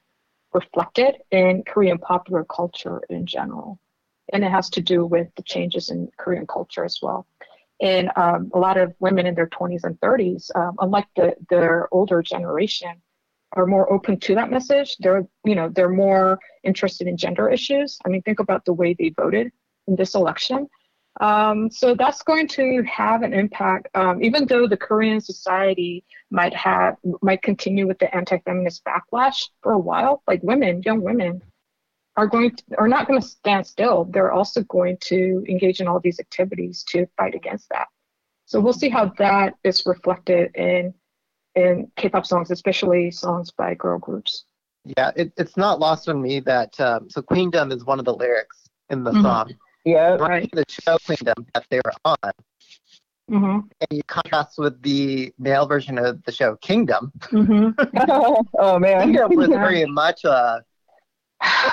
reflected in Korean popular culture in general. And it has to do with the changes in Korean culture as well. And um, a lot of women in their 20s and 30s, um, unlike the their older generation, are more open to that message. They're, you know, they're more interested in gender issues. I mean, think about the way they voted in this election. Um, so that's going to have an impact, um, even though the Korean society might have might continue with the anti-feminist backlash for a while. Like women, young women, are going to, are not going to stand still. They're also going to engage in all these activities to fight against that. So we'll see how that is reflected in in K-pop songs, especially songs by girl groups. Yeah, it, it's not lost on me that um, so Queendom is one of the lyrics in the Mhm. song. Yeah. Right. The show Queendom that they were on, Mm-hmm. and you contrast with the male version of the show Kingdom. Mm-hmm. oh man. Kingdom was Yeah. very much a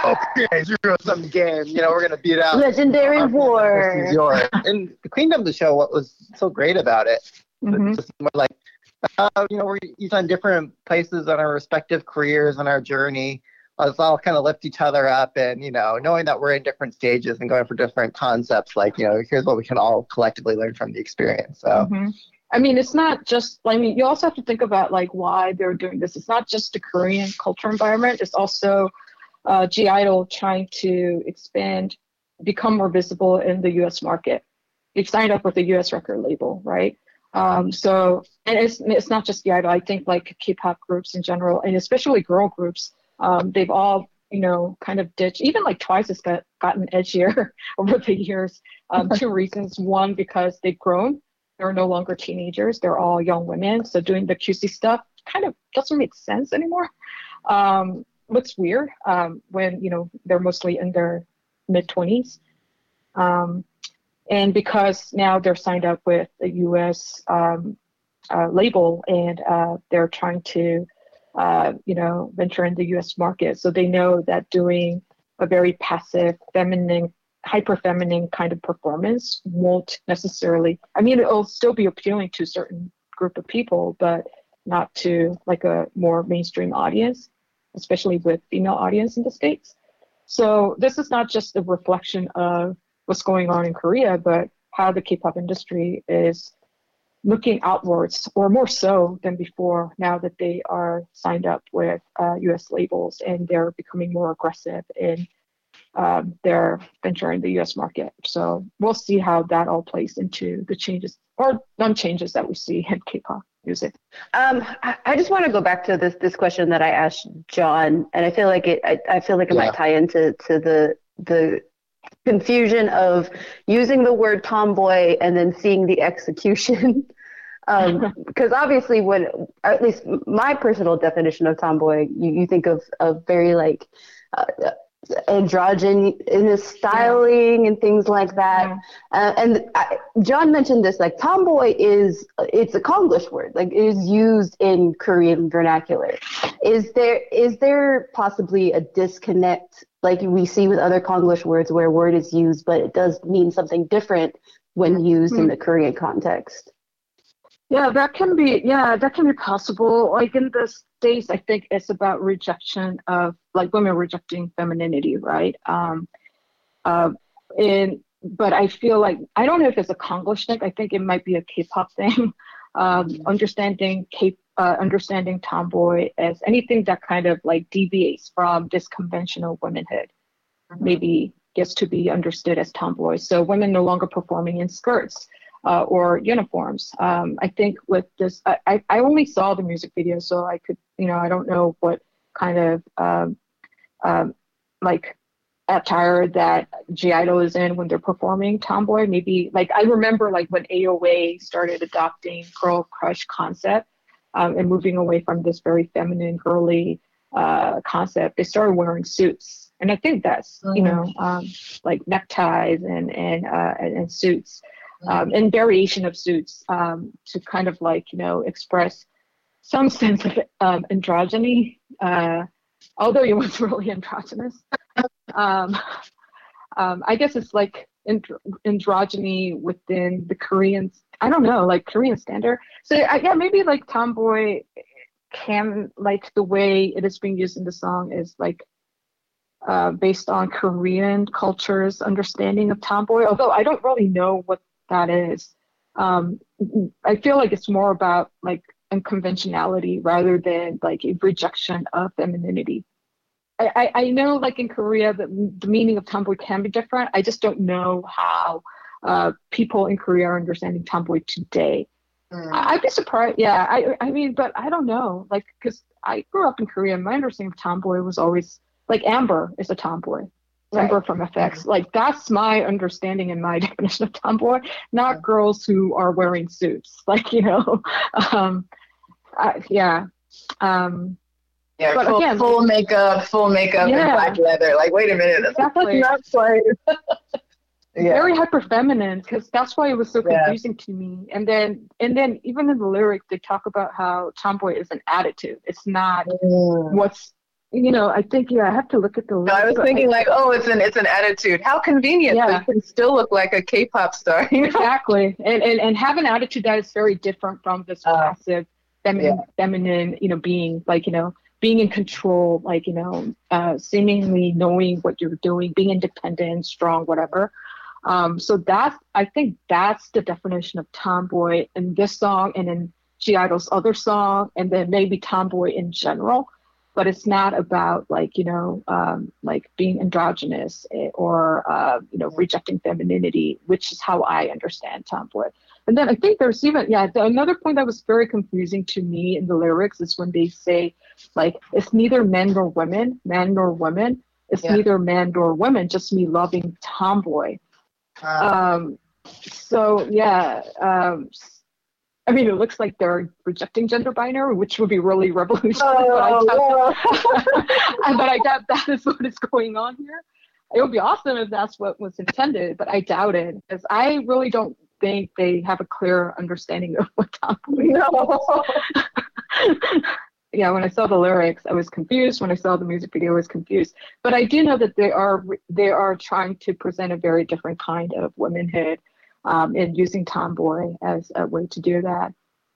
okay, zero sum game. You know, we're gonna beat out Legendary war. yours. And the Queendom, the show, what was so great about it Mhm. just more like uh, you know we're each on different places on our respective careers and our journey let's all kind of lift each other up and you know knowing that we're in different stages and going for different concepts like you know here's what we can all collectively learn from the experience so Mhm. I mean, it's not just. I mean, you also have to think about like why they're doing this. It's not just the Korean culture environment. It's also uh, (G)I-DLE trying to expand, become more visible in the U.S. market. They've signed up with a U.S. record label, right? Um, so, and it's it's not just (G)I-DLE. I think like K-pop groups in general, and especially girl groups, um, they've all you know kind of ditched. Even like Twice has got gotten edgier over the years. Um, two reasons. One, because they've grown they're no longer teenagers they're all young women so doing the qc stuff kind of doesn't make sense anymore um, looks weird um, when you know they're mostly in their mid 20s um, and because now they're signed up with a us um, uh, label and uh, they're trying to uh, you know venture in the us market. So they know that doing a very passive feminine hyper feminine kind of performance won't necessarily i mean it'll still be appealing to a certain group of people but not to like a more mainstream audience especially with female audience in the states so this is not just a reflection of what's going on in korea but how the k-pop industry is looking outwards or more so than before now that they are signed up with uh, us labels and they're becoming more aggressive in um, their venture in the U.S. market. So we'll see how that all plays into the changes or non-changes that we see in K-pop music. Um, I, I just want to go back to this this question that I asked John, and I feel like it. I, I feel like it Yeah. might tie into to the the confusion of using the word tomboy and then seeing the execution. um, because obviously, when at least my personal definition of tomboy, you, you think of of very like. Uh, androgyn in his styling and things like that Yeah. uh, and I, John mentioned this, like tomboy is it's a Konglish word, like it is used in Korean vernacular. Is there is there possibly a disconnect, like we see with other Konglish words, where a word is used, but it does mean something different when used in the Korean context? Yeah, that can be. Yeah, that can be possible. Like in the I think it's about rejection of like women rejecting femininity, right? Um, uh, and but I feel like I don't know if it's a Konglish thing. I think it might be a K-pop thing. Um, understanding K, uh, understanding tomboy as anything that kind of like deviates from this conventional womanhood, maybe gets to be understood as tomboy. So women no longer performing in skirts uh, or uniforms. Um, I think with this, I, I, only saw the music video, so I could, you know, I don't know what kind of um, um, like attire that (G)I-DLE is in when they're performing tomboy. Maybe like I remember like when AOA started adopting girl crush concept um, and moving away from this very feminine, girly uh, concept, they started wearing suits. And I think that's you know um, like neckties and and uh, and, and suits um, and variation of suits um, to kind of like you know express some sense of um, androgyny, uh, although it was really androgynous. um, um, I guess it's like andro- androgyny within the Koreans. I don't know, like Korean standard. So I, yeah, maybe like tomboy can like the way it is being used in the song is like uh, based on Korean culture's understanding of tomboy. Although I don't really know what that is. Um, I feel like it's more about like unconventionality rather than like a rejection of femininity. I, I, I know like in Korea that the meaning of tomboy can be different. I just don't know how uh, people in Korea are understanding tomboy today. I, I'd be surprised. Yeah, I I mean, but I don't know. Like, because I grew up in Korea, my understanding of tomboy was always like Amber is a tomboy. Amber from f(x). Like that's my understanding and my definition of tomboy, not girls who are wearing suits. Like you know, um, I, yeah. Um, Yeah, But full, again- full makeup, full makeup, Yeah. and black leather. Like, wait a minute, that's Exactly. not quite. yeah. very hyper feminine because that's why it was so Yeah. confusing to me and then and then even in the lyric they talk about how tomboy is an attitude it's not Mm. what's you know i think yeah i have to look at the No, I was thinking like, oh, it's an it's an attitude. How convenient! Yeah. You can still look like a K-pop star. You know? exactly and, and and have an attitude that is very different from this Uh, passive feminine feminine you know being like you know being in control like you know uh seemingly knowing what you're doing being independent strong whatever um so that's i think that's the definition of tomboy in this song and in (G)I-DLE's other song and then maybe tomboy in general but it's not about like you know um, like being androgynous eh, or uh, you know rejecting femininity which is how i understand tomboy and then i think there's even yeah the, another point that was very confusing to me in the lyrics is when they say like it's neither men nor women man nor women it's Yeah. neither man nor women just me loving tomboy. Um, so yeah, um, I mean, it looks like they're rejecting gender binary, which would be really revolutionary. but, I oh, doubt, yeah. but I doubt that is what is going on here. It would be awesome if that's what was intended, but I doubt it because I really don't think they have a clear understanding of what tomboy no. yeah, when I saw the lyrics, I was confused. When I saw the music video, I was confused. But I do know that they are they are trying to present a very different kind of womanhood, um, and using tomboy as a way to do that.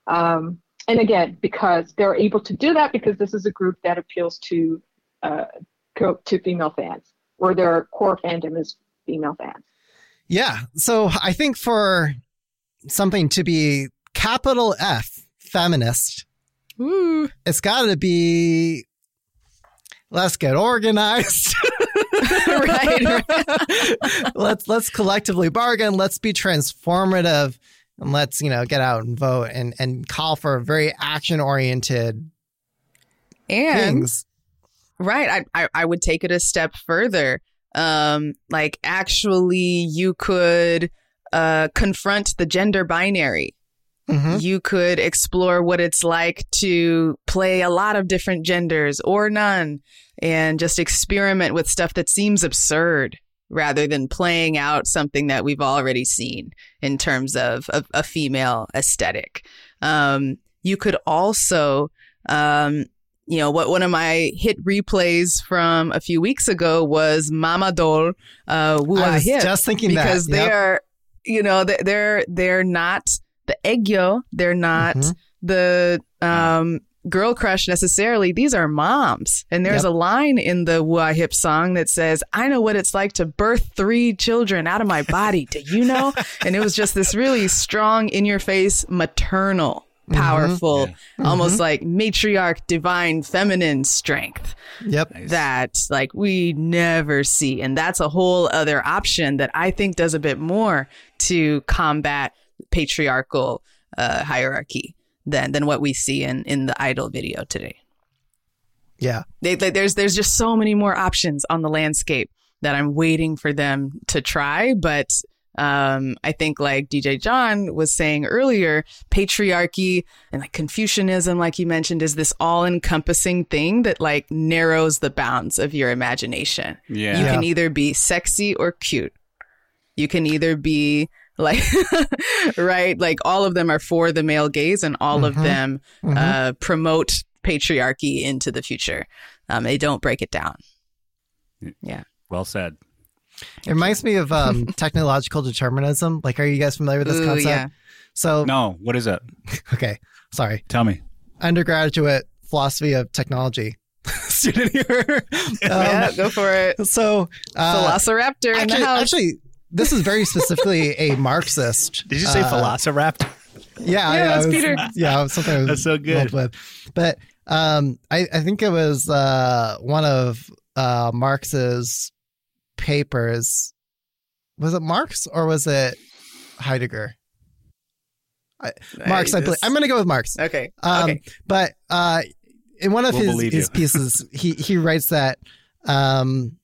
Um, and again, because they're able to do that because this is a group that appeals to uh, to female fans, where their core fandom is female fans. Yeah. So I think for something to be capital F feminist, Ooh. it's got to be let's get organized. right, right. let's let's collectively bargain. Let's be transformative, and let's you know get out and vote and and call for very action oriented things. Right. I, I I would take it a step further. Um, like actually you could uh confront the gender binary. Mhm. You could explore what it's like to play a lot of different genders or none and just experiment with stuff that seems absurd rather than playing out something that we've already seen in terms of, of a female aesthetic. Um, you could also, um, you know, what one of my hit replays from a few weeks ago was Mamadol, uh, Woo I was Hip just thinking because that. Yep. they're you know they're they're not the aegyo they're not Mhm. the um girl crush necessarily these are moms and there's Yep. a line in the Woo Hip song that says i know what it's like to birth three children out of my body do you know and it was just this really strong in your face maternal Mm-hmm. powerful almost like matriarch divine feminine strength Yep. that like we never see and that's a whole other option that i think does a bit more to combat patriarchal uh, hierarchy than than what we see in in the idol video today Yeah. They, they, there's there's just so many more options on the landscape that I'm waiting for them to try. But um, I think like DJ John was saying earlier, patriarchy and like Confucianism, like you mentioned, is this all encompassing thing that like narrows the bounds of your imagination. Yeah. You Yeah. can either be sexy or cute. You can either be like, right? Like all of them are for the male gaze and all of Mhm. them Mhm. uh, promote patriarchy into the future. Um, they don't break it down. Yeah well said. It reminds me of um, technological determinism. Like, are you guys familiar with this Ooh, concept? yeah. So, No, what is it? okay, sorry. Tell me. Undergraduate philosophy of technology student here. yeah, Um, go for it. so, uh, Velociraptor in actually, the house. actually, this is very specifically a Marxist. Did you say uh, Velociraptor? Yeah, Yeah, I, that's was, Peter. Yeah, it was something I was That's so good. With. But um, I, I think it was uh, one of uh, Marx's papers. Was it Marx or was it Heidegger? Marx, I believe. I'm going to go with Marx. okay. Um, okay. But uh, in one of We'll his, his pieces, he he writes that, um,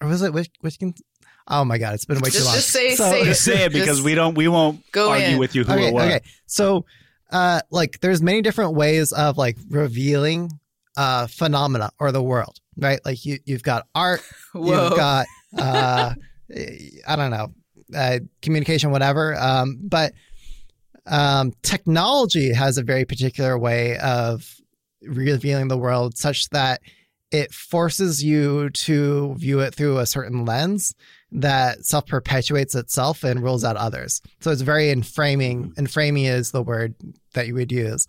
or was it Wish- Wishkin? Oh my god, it's been way too long. just say- So- say it. Say it because Just we don't. We won't go argue in. with you who okay, it was. okay. So, uh, like, there's many different ways of like revealing uh phenomena or the world, right? Like you you've got art, Whoa. you've got uh, I don't know, uh, communication, whatever. Um, but um, technology has a very particular way of revealing the world, such that it forces you to view it through a certain lens that self perpetuates itself and rules out others. So it's very enframing. Enframing is the word that you would use.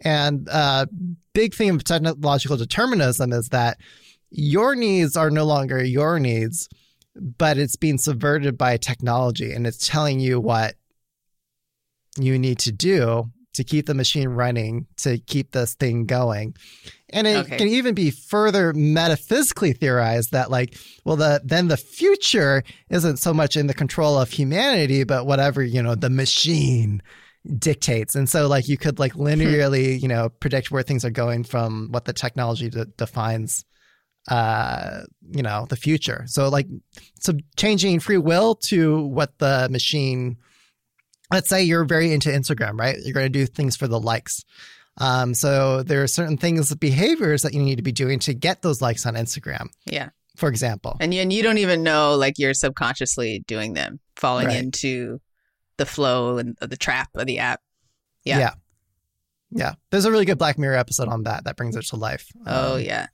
And uh, big thing of technological determinism is that your needs are no longer your needs, but it's being subverted by technology and it's telling you what you need to do to keep the machine running, to keep this thing going. And it Okay. can even be further metaphysically theorized that like, well, the then the future isn't so much in the control of humanity, but whatever, you know, the machine dictates. And so like you could like linearly, you know, predict where things are going from what the technology de- defines uh you know the future so like so changing free will to what the machine let's say you're very into instagram right you're going to do things for the likes um so there are certain things behaviors that you need to be doing to get those likes on instagram Yeah. for example And you, and you don't even know, like, you're subconsciously doing them, falling Right. into the flow and the trap of the app. Yeah. yeah yeah there's a really good black mirror episode on that that brings it to life Oh, Um, yeah.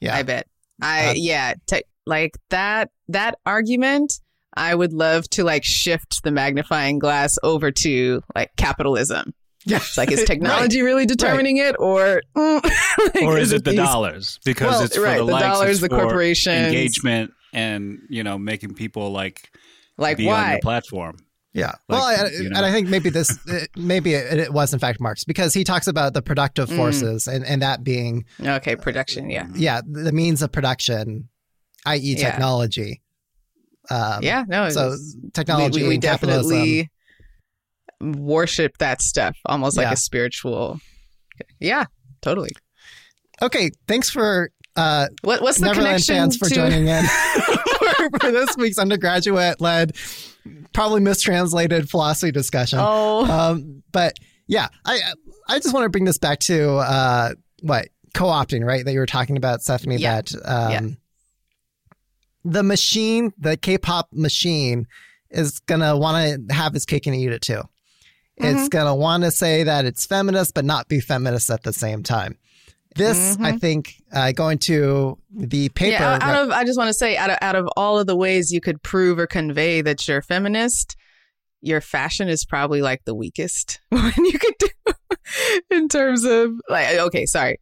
yeah I bet. I Uh, yeah, te- like that that argument I would love to like shift the magnifying glass over to like capitalism. yeah It's like is technology really determining it or mm, like, or is it the these- dollars? Because Well, it's for right, the, the likes, dollars, the for corporations. engagement, and you know, making people like Like be on why? your platform. Yeah. Like, well, I, you know. and I think maybe this, it- maybe it, it was in fact Marx because he talks about the productive Mm. forces and, and that being, Okay, production, yeah. yeah, the means of production, i.e., Yeah. technology. Um, yeah, no. So technology, we, we, we and capitalism. definitely worship that stuff almost like Yeah. a spiritual Yeah, totally. Okay, thanks for uh, What what's the Neverland connection fans for to joining in for, for this week's undergraduate led, probably mistranslated philosophy discussion. Oh, Um, but yeah, I I just want to bring this back to uh, what co-opting, right? That you were talking about, Stephanie. Yeah. That um, the machine, the K-pop machine, is gonna want to have its cake and eat it too. Mm-hmm. It's gonna want to say that it's feminist, but not be feminist at the same time. This, I think, uh, going to the paper. Mm-hmm. yeah. Out, out of I just want to say out of out of all of the ways you could prove or convey that you're feminist, your fashion is probably like the weakest one you could do in terms of like okay, sorry.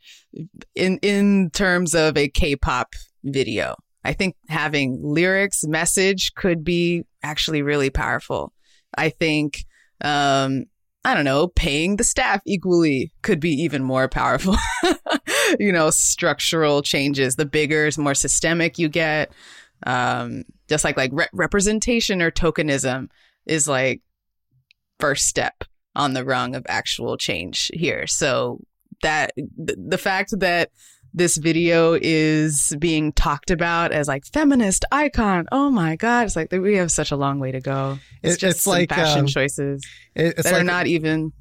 In in terms of a K-pop video. I think having lyrics, message could be actually really powerful. I think um I don't know, paying the staff equally could be even more powerful. you know, structural changes. The bigger, more systemic you get, um, just like like re- representation or tokenism is like first step on the rung of actual change here. So that th- the fact that this video is being talked about as like feminist icon. Oh my god, it's like we have such a long way to go. It's It- just it's like, fashion um, choices It- it's that like are not even.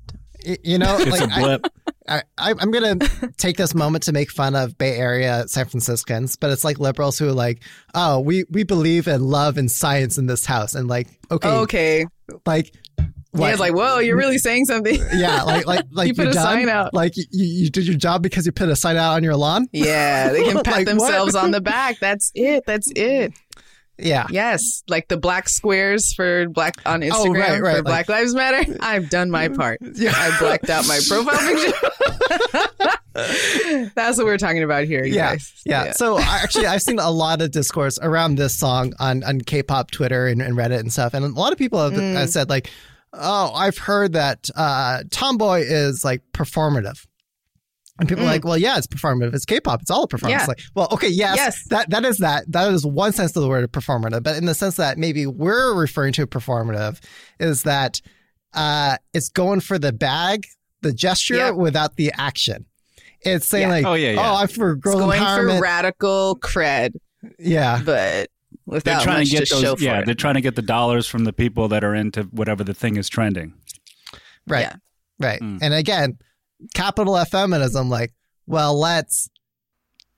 you know, It's like a blip. I, I, I'm gonna take this moment to make fun of Bay Area San Franciscans, but it's like liberals who are like, oh, we we believe in love and science in this house, and like, okay, Okay, like. Yeah, it's like whoa, you're really saying something. yeah, like like like You put a done? sign out. Like you, you did your job because you put a sign out on your lawn. Yeah, they can pat Like, themselves on the back. That's it. That's it. Yeah, Yes, like the black squares for black on Instagram Oh, right, right, for like- Black Lives Matter. I've done my part. Yeah. I blacked out my profile picture. That's what we're talking about here, you yeah, guys. yeah. So actually, I've seen a lot of discourse around this song on on K-pop Twitter and, and Reddit and stuff, and a lot of people have Mm. uh, said like, "Oh, I've heard that uh, Tomboy is like performative." And people are like, well, yeah, it's performative. It's K-pop. It's all a performance. Mm. Yeah. Like, well, okay, yes, Yes. that that is that. That is one sense of the word performative, but in the sense that maybe we're referring to performative is that uh, it's going for the bag, the gesture, Yep. without the action. It's saying Yeah. like, Oh, yeah, yeah. oh, I'm for It's going empowerment. for radical cred, yeah, but They're trying much to get to show those. for Yeah, it. they're trying to get the dollars from the people that are into whatever the thing is trending. right, Yeah. right. Mm. And again, capital F feminism, like, well, let's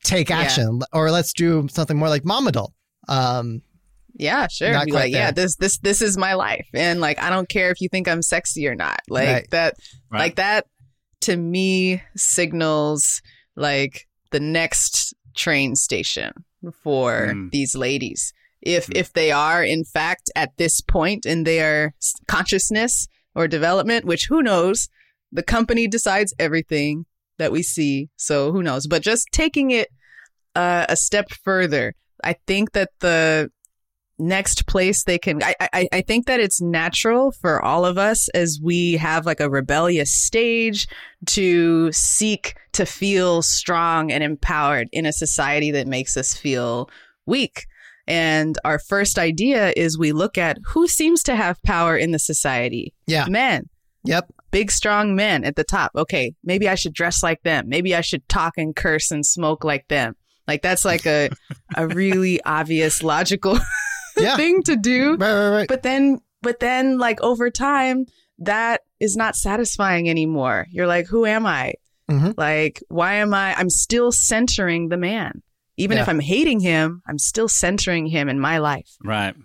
take Yeah. action, or let's do something more like Mamadol. Um, Yeah, sure. Not Be quite like, yeah, this this this is my life, and like I don't care if you think I'm sexy or not. Like Right. that, Right. like that to me signals like the next train station for Mm. these ladies. If Mm. if they are in fact at this point in their consciousness or development, which who knows, the company decides everything that we see, so who knows? But just taking it uh, a step further, I think that the next place they can I, I i think that it's natural for all of us as we have like a rebellious stage to seek to feel strong and empowered in a society that makes us feel weak. And our first idea is we look at who seems to have power in the society. Yeah, men. Yep, big strong men at the top. Okay maybe i should dress like them. Maybe i should talk and curse and smoke like them. Like that's like a a really obvious logical yeah, thing to do right, right, right. but then but then like over time that is not satisfying anymore you're like who am i Mhm. like why am i i'm still centering the man even if i'm hating him i'm still centering him in my life Right.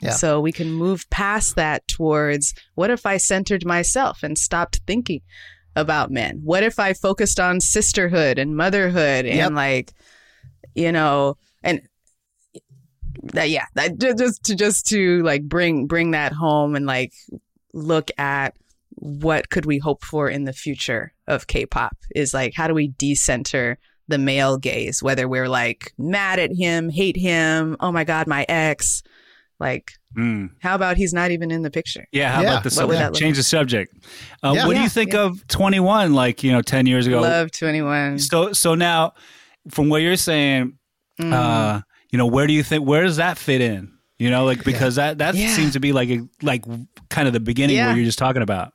Yeah. so we can move past that towards what if i centered myself and stopped thinking about men what if i focused on sisterhood and motherhood and Yep. like you know and that yeah that just to just to like bring bring that home and like look at what could we hope for in the future of k-pop is like how do we decenter the male gaze whether we're like mad at him hate him oh my god my ex like Mm. how about he's not even in the picture Yeah. How Yeah. about the What would subject? look Change the subject. Uh, Yeah. What do you think yeah. of 2NE1? Like you know, ten years ago. love 2NE1 So so now, from what you're saying, Mm. uh, you know, where do you think where does that fit in? You know, like because that that Yeah. seems to be like a, like kind of the beginning Yeah. where you're just talking about.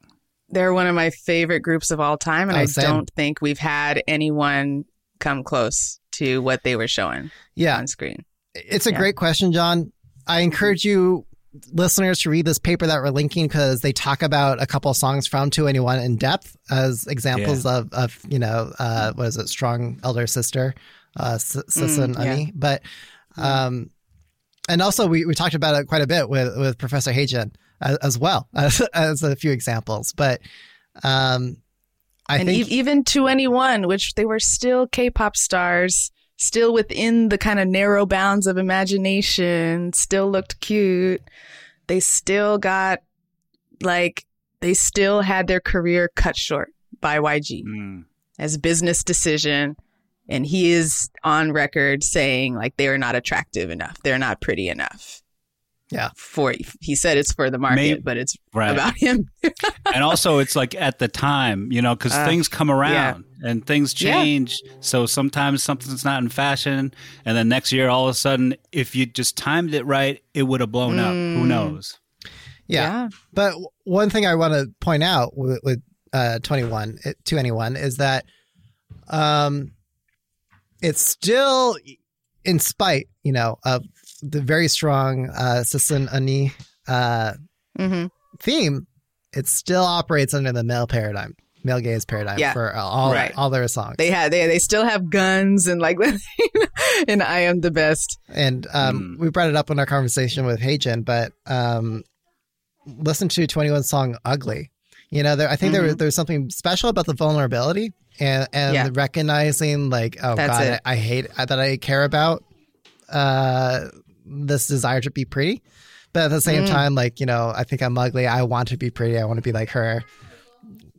they're one of my favorite groups of all time and Oh, i same. don't think we've had anyone come close to what they were showing yeah. on screen It's a Yeah. great question, John. I encourage you listeners to read this paper that we're linking because they talk about a couple of songs from 2NE1 in depth as examples of, of you know uh, what is it strong elder sister uh, S- Sis Mm, and yeah. But um, and also we, we talked about it quite a bit with with Professor Heijin as, as well as, as a few examples but um, I and think e- even 2NE1, which they were still K-pop stars, still within the kind of narrow bounds of imagination, still looked cute. They still got like they still had their career cut short by YG Mm. as business decision. And he is on record saying like they are not attractive enough. They're not pretty enough. Yeah. For he said it's for the market, Maybe- but it's Right. about him. and also it's like at the time, you know, because Uh, things come around and things Yeah. change. So sometimes something's not in fashion, and then next year, all of a sudden, if you just timed it right, it would have blown up. Who Mm. knows? yeah. But one thing I want to point out with, with uh, 2NE1 it- 2NE1 is that um, it's still, in spite, you know, of the very strong uh, Sisin Ani uh, hmm theme, it still operates under the male paradigm, male gaze paradigm Yeah. for all Right. all their songs. They had they they still have guns and like and I am the best. and um, Hmm. we brought it up in our conversation with Heijin, but um, listen to 2NE1 song "Ugly." You know, there, I think there, there's something special about the vulnerability and and. Yeah. recognizing like, oh That's god, it. I, I hate that I care about uh, this desire to be pretty, but at the same Mm. time, like you know, I think I'm ugly. I want to be pretty. I want to be like her.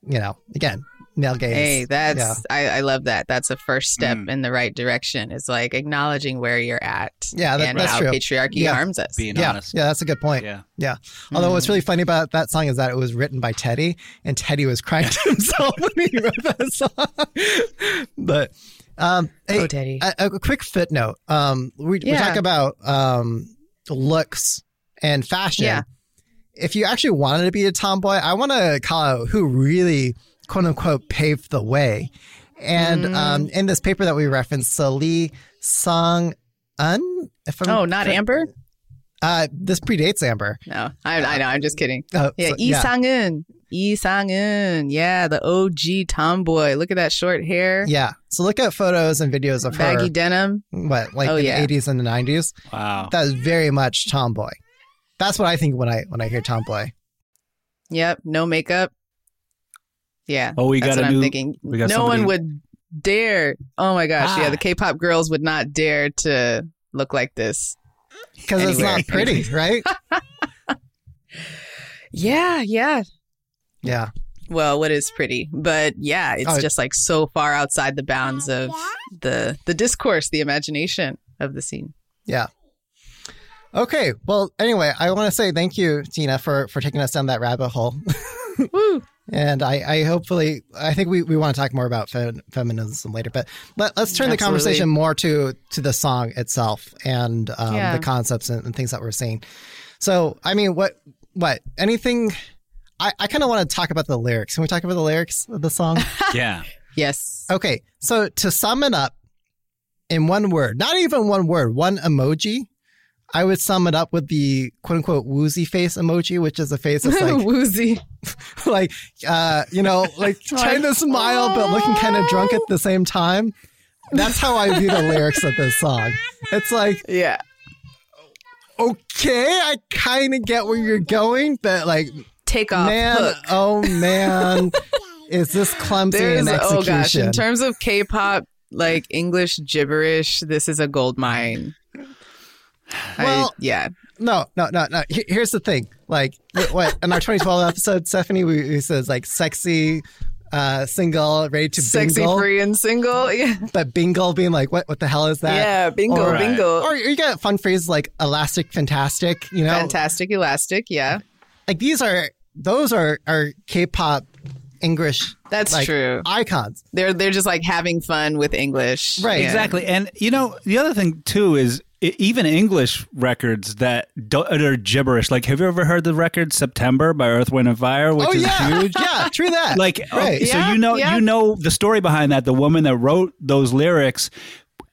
You know, again, male gaze. Hey, that's yeah. I, I love that. That's a first step Mm. in the right direction. It's like acknowledging where you're at. Yeah, that- and that's how true. patriarchy Yeah. harms us. Being yeah, honest. yeah, that's a good point. Yeah. Yeah. Although what's Hmm. really funny about that song is that it was written by Teddy, and Teddy was crying to himself when he wrote that song. but um, hey, Oh, Teddy. A, a quick footnote. Um, we, we talk about um, looks and fashion. Yeah. If you actually wanted to be a tomboy, I want to call out who really quote unquote paved the way. And Mm. um, in this paper that we referenced, so Lee Song Un. If I'm Oh, not correct- Amber? Uh, this predates Amber. No, I, I know. I'm just kidding. Oh, Yeah, so- Lee Sang Eun. Lee Sang Eun. Yeah, the OG tomboy. Look at that short hair, Yeah. So look at photos and videos of baggy her. denim. What, like Oh, in yeah. the 80s and the 90s? Wow. That was very much tomboy. That's what I think when I when I hear tomboy. Yep, no makeup. Yeah. Oh, we that's got what a I'm new- thinking. we got no somebody- one would dare. Oh my gosh, yeah, Ah. the K-pop girls would not dare to look like this. Because it's not pretty, right? Yeah, yeah. Yeah. Well, what is pretty? But yeah, it's Oh. just like so far outside the bounds of the the discourse, the imagination of the scene. Yeah. Okay. Well, anyway, I want to say thank you, Tina, for for taking us down that rabbit hole. Woo. And I, I hopefully, I think we, we want to talk more about fe- feminism later, but let, let's turn the conversation more to to the song itself and um, Yeah. the concepts and, and things that we're seeing. So, I mean, what what anything? I, I kind of want to talk about the lyrics. Can we talk about the lyrics of the song? Yeah. Yes. okay, so to sum it up in one word, not even one word, one emoji. I would sum it up with the quote unquote woozy face emoji, which is a face that's like Woozy. like uh you know like trying to smile but looking kind of drunk at the same time that's how i view the lyrics of this song it's like Yeah. okay i kind of get where you're going but like Take off. man hook. oh man is this clumsy There's in oh gosh, in terms of K-pop, like English gibberish, this is a gold mine. I- Well- yeah. no no no no here's the thing like what- what in our 2012 episode stephanie we, we says like sexy uh single ready to Sexy, bingle free, and single. Yeah. but bingle being like what what the hell is that yeah. Bingo, Or- bingo. or you get fun phrases like elastic fantastic you know Fantastic, elastic. Yeah. like these are those are are K-pop English That's like, true. icons. They're they're just like having fun with English. Right. Yeah. Exactly. And you know, the other thing too is even English records that do- that are gibberish. Like, have you ever heard the record "September" by Earth, Wind, and Fire, which oh is yeah, huge? yeah, true that. Like, oh, right. so you know, yeah. you know the story behind that. The woman that wrote those lyrics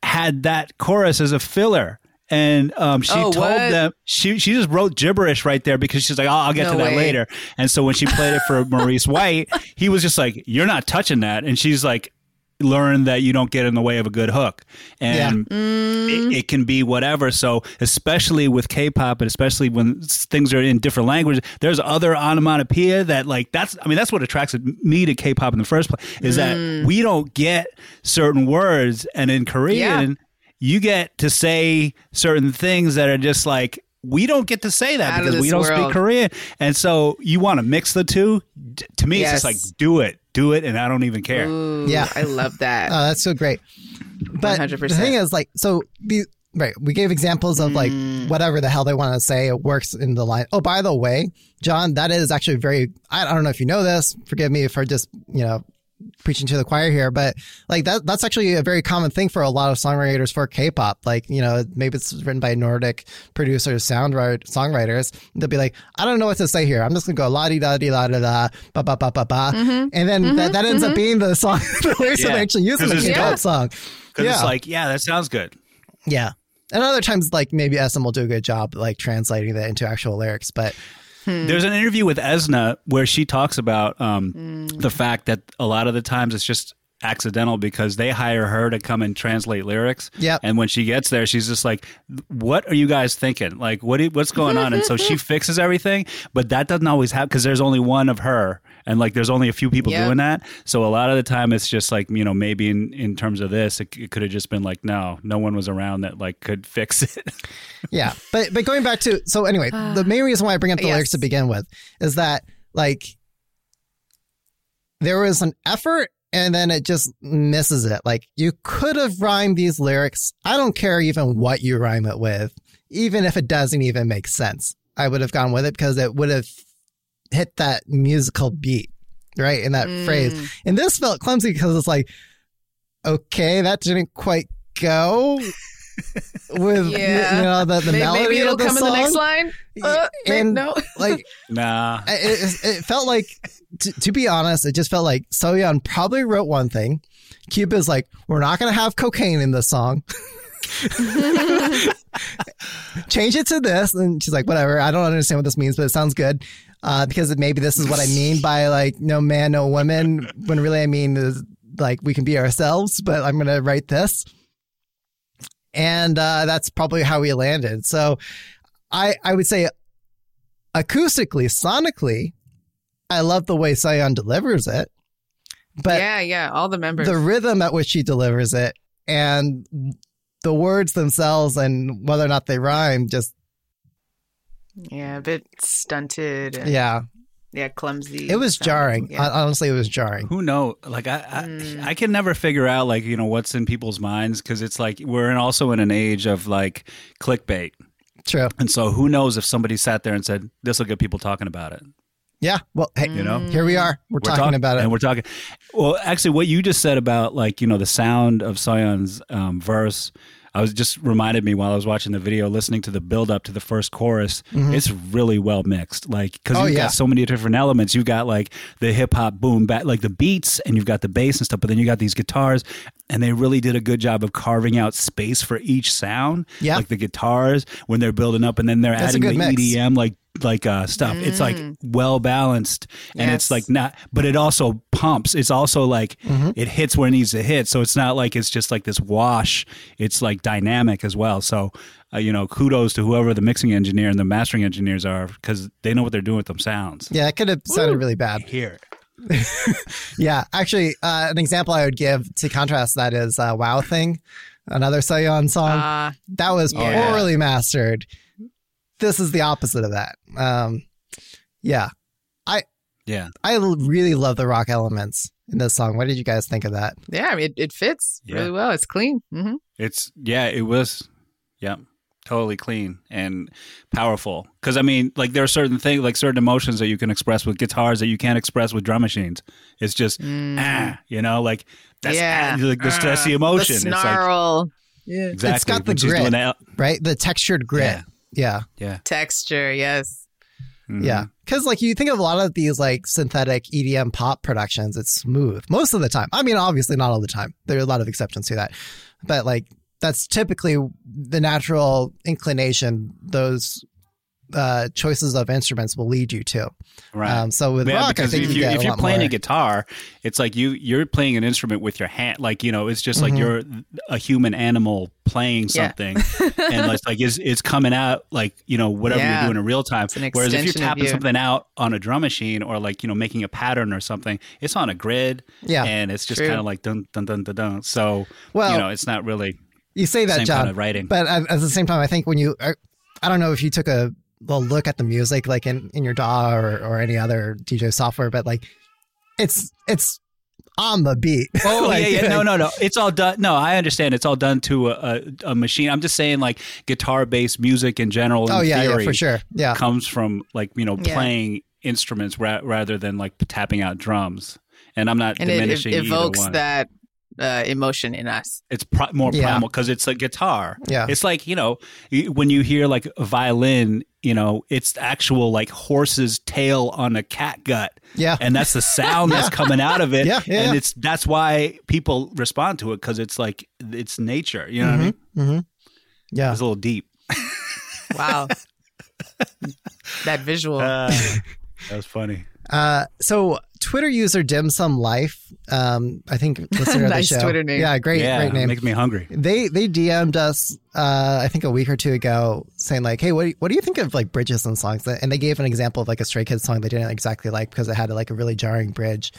had that chorus as a filler. And um, she Oh, told what? them she she just wrote gibberish right there because she's like, oh, I'll get No to that way. later. And so when she played it for Maurice White, he was just like, "You're not touching that." And she's like, "Learn that you don't get in the way of a good hook." And Mm. it, it can be whatever. So especially with K-pop, and especially when things are in different languages, there's other onomatopoeia that like that's. I mean, that's what attracts me to K-pop in the first place is Mm. that we don't get certain words, and in Korean, you get to say certain things that are just like. We don't get to say that Out because we don't world. speak Korean, and so you want to mix the two. D- To me, it's just like do it, do it, and I don't even care. Ooh, Yeah. I love that. Oh, that's so great. But 100%. the thing is, like, so the right, we gave examples of like Mm. whatever the hell they want to say. It works in the line. Oh, by the way, Jon, that is actually very. I, I don't know if you know this. Forgive me for just you know preaching to the choir here, but like that that's actually a very common thing for a lot of songwriters for K-pop. Like you know maybe it's written by Nordic producers, sound write- songwriters. They'll be like, I don't know what to say here. I'm just gonna go la di da di la da da ba ba ba ba ba, Mm-hmm. and then that, that ends up being the song the lyrics that Yeah. they actually use in the 'Cause it's K-pop dope. song. Because Yeah. it's like, yeah, that sounds good. Yeah. And other times, like maybe SM will do a good job like translating that into actual lyrics, but There's an interview with Esna where she talks about um, Mm. the fact that a lot of the times it's just accidental because they hire her to come and translate lyrics. Yep. And when she gets there, she's just like, "What are you guys thinking? Like, what do- what's going on?" And so she fixes everything, but that doesn't always happen because there's only one of her, and like there's only a few people Yep. doing that. So a lot of the time, it's just like you know maybe in in terms of this, it, it could have just been like, no, no one was around that like could fix it. yeah. But but going back to so anyway, ah. the main reason why I bring up the Yes. lyrics to begin with is that like there was an effort and then it just misses it. Like you could have rhymed these lyrics. I don't care even what you rhyme it with, even if it doesn't even make sense. I would have gone with it because it would have hit that musical beat, right? In that phrase. Mm. And this felt clumsy because it's like, okay, that didn't quite go with Yeah. you know the, the Maybe, melody maybe it'll of the come song. in the next line. Uh, and no. like nah. it, it felt like to, to be honest it just felt like soyeon probably wrote one thing cube is like we're not going to have cocaine in this song change it to this and she's like whatever i don't understand what this means but it sounds good uh, because maybe this is what i mean by like no man no woman when really i mean is like we can be ourselves but i'm going to write this and uh, that's probably how we landed so i i would say acoustically, sonically, I love the way Soyeon delivers it, but yeah, yeah. All the members. the rhythm at which she delivers it and the words themselves and whether or not they rhyme just yeah, a bit stunted. And, yeah. Yeah clumsy. it was sounding. jarring Yeah. Hon- honestly it was jarring Who know? Like I, I, Mm. I can never figure out like you know what's in people's minds because it's like we're in also in an age of like clickbait, true and so who knows if somebody sat there and said this will get people talking about it. yeah well hey You know, here we are we're, talking talk- about it and we're talking. Well, actually, what you just said about like you know the sound of Soyeon's um, verse. I was just reminded me while I was watching the video, listening to the build up to the first chorus. It's really well mixed, like because Mm-hmm. Oh, you've yeah. got so many different elements. You've got like the hip hop boom back, like the beats, and you've got the bass and stuff. But then you got these guitars, and they really did a good job of carving out space for each sound. Yeah. like the guitars when they're building up, and then they're That's adding the mix. EDM like like uh stuff. It's like well balanced, and it's like not, but it also pumps. It's also like Mm-hmm. it hits where it needs to hit. So it's not like it's just like this wash. It's like dynamic as well. So, uh, you know, kudos to whoever the mixing engineer and the mastering engineers are because they know what they're doing with them sounds. yeah it could have sounded really bad Here, yeah actually uh, an example i would give to contrast that is uh, wow thing another Soyeon song Ah, that was Yeah. poorly mastered. This is the opposite of that. Um, yeah, I yeah, I l- really love the rock elements in this song. What did you guys think of that? yeah, I mean, it, it fits Yeah. really well. It's clean. hmm it's yeah, it was, yeah, totally clean and powerful. Because I mean, like there are certain things, like certain emotions that you can express with guitars that you can't express with drum machines. It's just ah, you know, like that's Yeah. ah, like that's, that's the emotion. The It's like snarl. yeah. exactly It's got the when grit. doing that. Right, the textured grit. Yeah, Yeah, Yeah. Texture, yes. Mhm. yeah. Because like you think of a lot of these like synthetic EDM pop productions, it's smooth most of the time. I mean, obviously not all the time. There are a lot of exceptions to that, but like that's typically the natural inclination those uh, choices of instruments will lead you to. Right. Um, so with yeah, rock, I think if you you're, get if a you're lot playing more. a guitar, it's like you you're playing an instrument with your hand, like you know, it's just like Mhm. you're a human animal playing Yeah. something, and it's like it's, it's coming out like you know whatever Yeah. you're doing in real time. Whereas if you're tapping you. something out on a drum machine or like you know making a pattern or something, it's on a grid, Yeah. and it's just kind of like dun dun dun dun dun. So Well, you know, it's not really You say that, same Jon, kind of writing. but at, at the same time, I think when you, I, I don't know if you took a, a look at the music like in, in your DAW or, or any other DJ software, but like it's it's on the beat. Oh Like, yeah, yeah. No, no, no. It's all done. No, I understand. It's all done to a, a, a machine. I'm just saying, like guitar-based music in general. In Oh yeah, yeah, for sure. Yeah, comes from like you know Yeah. playing instruments ra- rather than like tapping out drums and I'm not and it, it diminishing either evokes one. that uh, emotion in us. It's pri- more Yeah. primal because it's a guitar. Yeah. It's like, you know, when you hear like a violin, you know, it's actual like horse's tail on a cat gut. Yeah. And that's the sound that's coming out of it. Yeah, yeah, and yeah. it's that's why people respond to it because it's like it's nature. You know what I mean? Mm-hmm. Yeah. It's a little deep. Wow. that visual. Uh, that was funny. Uh, so Twitter user Dim Sum Life, um, I think listener of the Nice show. Twitter name. Yeah, great, yeah, great name. makes me hungry. they they DM'd us, uh, I think a week or two ago, saying like, "Hey, what do you, what do you think of like bridges and songs?" And they gave an example of like a Stray Kids song they didn't exactly like because it had like a really jarring bridge.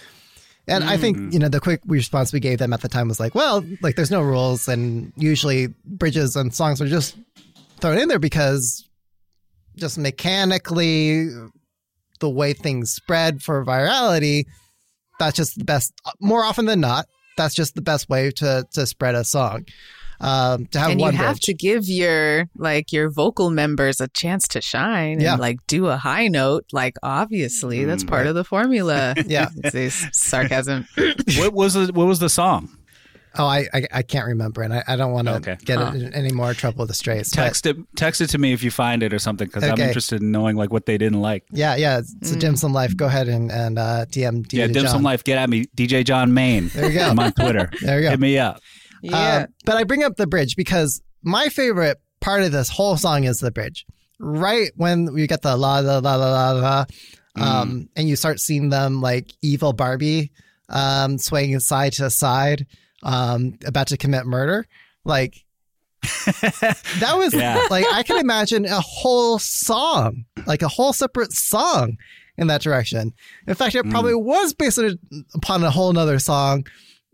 And I think you know the quick response we gave them at the time was like, "Well, like there's no rules, and usually bridges and songs are just thrown in there because just mechanically the way things spread for virality, that's just the best. More often than not, that's just the best way to to spread a song. Um, to have and you have bridge. to give your like your vocal members a chance to shine Yeah. and like do a high note like obviously that's part of the formula Yeah. It's sarcasm what was the, what was the song? Oh, I, I I can't remember, and I, I don't want to Okay. get Huh. in any more trouble with the strays. but- Text it text it to me if you find it or something because I'm interested in knowing like what they didn't like. yeah, yeah. It's a Mm. dim sum life. Go ahead and and uh, DM D Yeah, to dim Jon. sum life. Get at me, DJ Jon Maine. There you go. I'm on Twitter. There you go. Hit me up. yeah Um, but I bring up the bridge because my favorite part of this whole song is the bridge. Right when we get the la la la la la la, um, and you start seeing them like evil Barbie, um, swaying side to side, um, about to commit murder. Like that was Yeah. like I can imagine a whole song, like a whole separate song in that direction. In fact, it probably was based upon a whole nother song.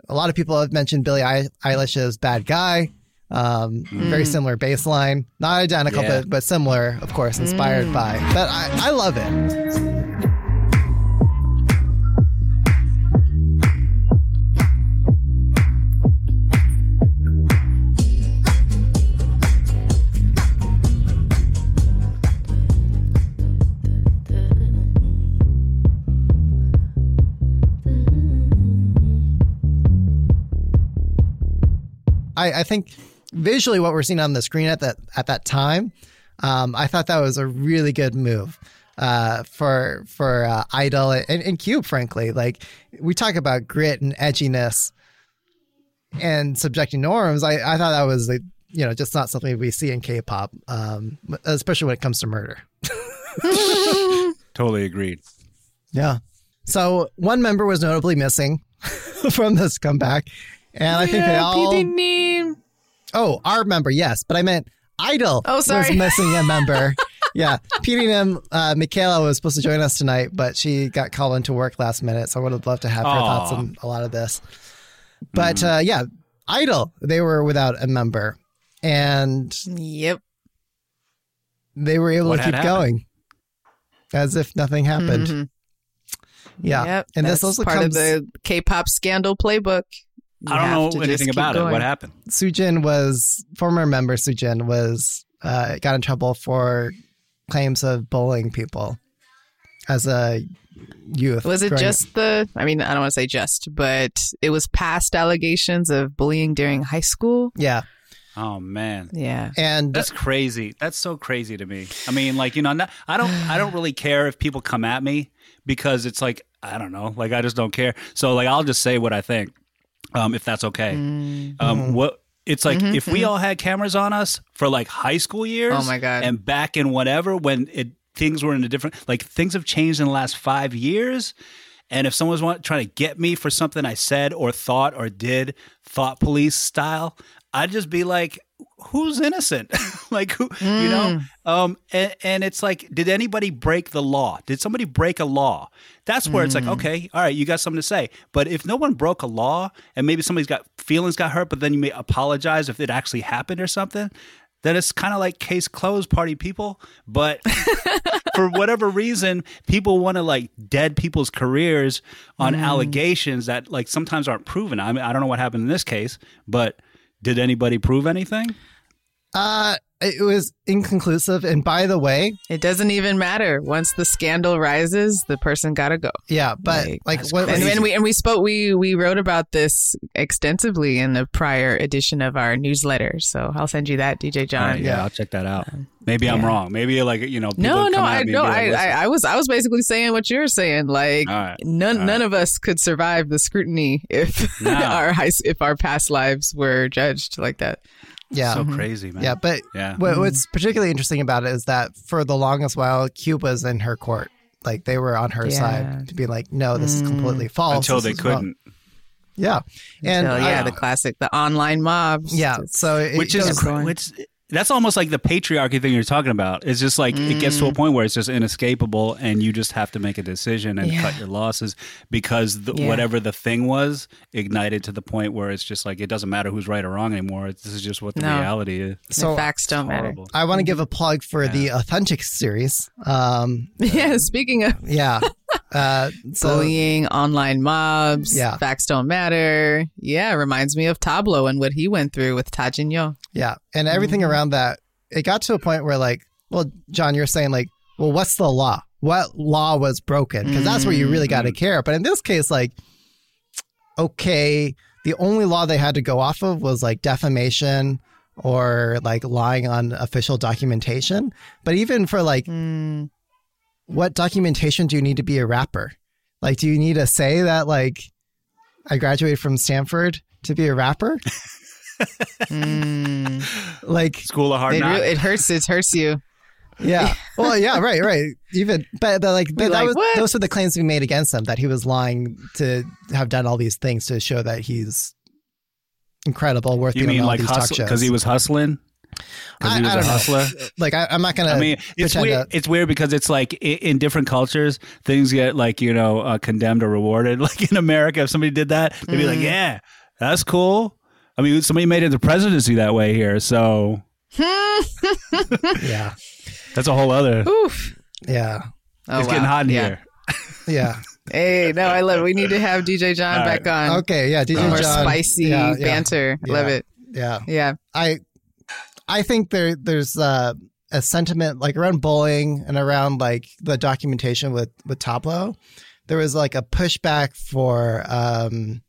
A lot of people have mentioned Billie Eil- Eilish's "Bad Guy." Um, Very similar bass line, not identical, Yeah. but but similar, of course, inspired by. But I, I love it. I, I think visually what we're seeing on the screen at that at that time, um, I thought that was a really good move uh, for for uh, (G)I-DLE and, and Cube. Frankly, like we talk about grit and edginess and subjecting norms. I, I thought that was like, you know just not something we see in K-pop, um, especially when it comes to murder. Totally agreed. Yeah. So one member was notably missing from this comeback, and I think they all. PD Oh, our member, yes, but I meant (G)I-DLE. Oh, sorry. Was missing a member. yeah, PDM. Uh, Michaela was supposed to join us tonight, but she got called into work last minute, so I would have loved to have her Aw. thoughts on a lot of this. But Mm-hmm. uh, yeah, (G)I-DLE. They were without a member, and yep they were able What to keep happened? going, as if nothing happened. Mhm. Yeah, Yep, and this that's also part comes. of the K-pop scandal playbook. You I don't to know just anything keep about it. What happened? Sujin was former member. Sujin was uh, got in trouble for claims of bullying people as a youth. Was it growing- just the? I mean, I don't want to say just, but it was past allegations of bullying during high school. Yeah, Oh man. Yeah, and That's crazy. That's so crazy to me. I mean, like you know, not, I don't, I don't really care if people come at me because it's like I don't know, like I just don't care. So like I'll just say what I think, um, if that's okay. Mm. Um, what it's like if we all had cameras on us for like high school years. Mm-hmm, Oh, my God. And back in whatever when it things were in a different like things have changed in the last five years. And if someone's want, trying to get me for something I said or thought or did, thought police style, I'd just be like, who's innocent? like who, you know? Hmm. Um, and, and it's like, did anybody break the law? Did somebody break a law? That's where it's like, hmm. okay, all right, you got something to say. But if no one broke a law and maybe somebody's got feelings got hurt, but then you may apologize if it actually happened or something, then it's kind of like case closed, party people. But for whatever reason, people want to like dead people's careers on hmm. allegations that like sometimes aren't proven. I mean, I don't know what happened in this case, but did anybody prove anything? uh, it was inconclusive. And by the way, It doesn't even matter. Once the scandal rises, the person got to go. yeah, but Like, like, what, And, and we and we spoke we we wrote about this extensively in the prior edition of our newsletter. So I'll send you that, DJ Jon. right, yeah, I'll check that out. Maybe I'm wrong. Maybe like you know. people No, no, come at I me no, like, I, I, I was I was basically saying what you're saying. Like All right. none All none right. of us could survive the scrutiny if No. our high, if our past lives were judged like that. Yeah, so mm-hmm. crazy, man. yeah, but yeah. what, what's particularly interesting about it is that for the longest while, Cuba's in her court. Like they were on her Yeah. side to be like, no, this is mm. completely false. Until This they couldn't. Yeah, and Until, yeah, I- the classic, the online mobs. yeah. So it which goes- is which that's almost like the patriarchy thing you're talking about. It's just like it gets to a Mm. point where it's just inescapable, and you just have to make a decision and Yeah. cut your losses because the, Yeah. whatever the thing was ignited to the point where it's just like it doesn't matter who's right or wrong anymore. This is just what the No. reality is. the so facts don't matter. I want to give a plug for the Authentic series. Um, Yeah, speaking of yeah. Uh, so bullying, online mobs, Yeah. facts don't matter. Yeah, reminds me of Tablo and what he went through with Tajinyo. yeah, and everything Mm-hmm. around that. It got to a point where, like, well, Jon, you're saying like, well, what's the law? What law was broken? Because that's where you really got to Mm-hmm. care. But in this case, like, okay, the only law they had to go off of was like defamation or like lying on official documentation. But even for like, Mm. What documentation do you need to be a rapper? Like, do you need to say that like I graduated from Stanford to be a rapper? Mm. like, School of Hard It, Knocks. it hurts. It hurts you. yeah. Well, yeah, right, right. Even, but the, like, but that like, was, those were the claims we made against him that he was lying to have done all these things to show that he's incredible, worth you being mean on all like these talk hustle shows. because he was hustling? Because I, he was I a don't hustler. know. Like, I, I'm not gonna. I mean, it's weird. to- It's weird because it's like i- in different cultures, things get like you know uh, condemned or rewarded. Like in America, if somebody did that, they'd be like, Mm-hmm. "Yeah, that's cool." I mean, somebody made it the presidency that way here, so yeah, that's a whole other. Oof. yeah, Oh, it's getting hot in Yeah. here. yeah. Hey, no, I love it. We need to have DJ Jon All back on. Okay, yeah. DJ More Jon, spicy yeah, yeah, banter. Love it. Yeah, Yeah. I, I think there there's uh, a sentiment like around bullying and around like the documentation with with Tablo. There was like a pushback for um,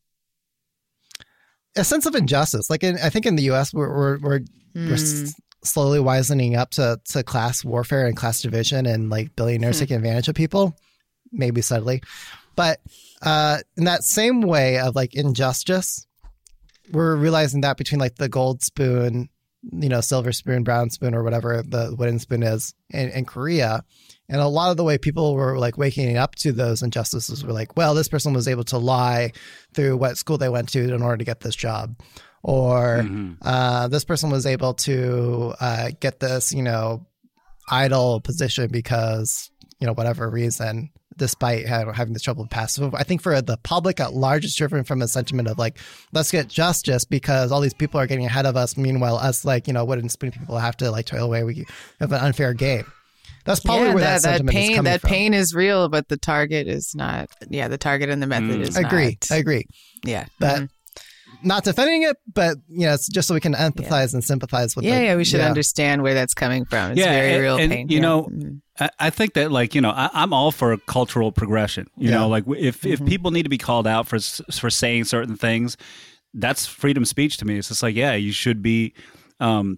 a sense of injustice. Like in, I think in the U.S. we're we're we're, we're s- slowly wisening up to to class warfare and class division and like billionaires taking advantage of people, maybe subtly, but uh, in that same way of like injustice, we're realizing that between like the gold spoon, you know, silver spoon, brown spoon, or whatever the wooden spoon is in, in Korea. And a lot of the way people were like waking up to those injustices were like, well, this person was able to lie through what school they went to in order to get this job. Or uh, this person was able to uh, get this, you know, idol position because, you know, whatever reason, despite having this trouble with past. I think for the public at large, it's driven from a sentiment of like, let's get justice because all these people are getting ahead of us. Meanwhile, us like, you know, wooden spoon people have to like toil away. We have an unfair game. That's probably yeah, where that, that, that sentiment is pain coming that from. pain is real, but the target is not. Yeah, the target and the method is I agree. not. I agree. Yeah. But Mhm. not defending it, but you know, it's just so we can empathize and sympathize with yeah, the, yeah, we should yeah. understand where that's coming from. It's yeah, very and, real and, pain. You yeah. know, Mhm. I, think that like you know I, I'm all for cultural progression. You Yeah. know, like if Mm-hmm. if people need to be called out for for saying certain things, that's freedom of speech to me. It's just like yeah, you should be um,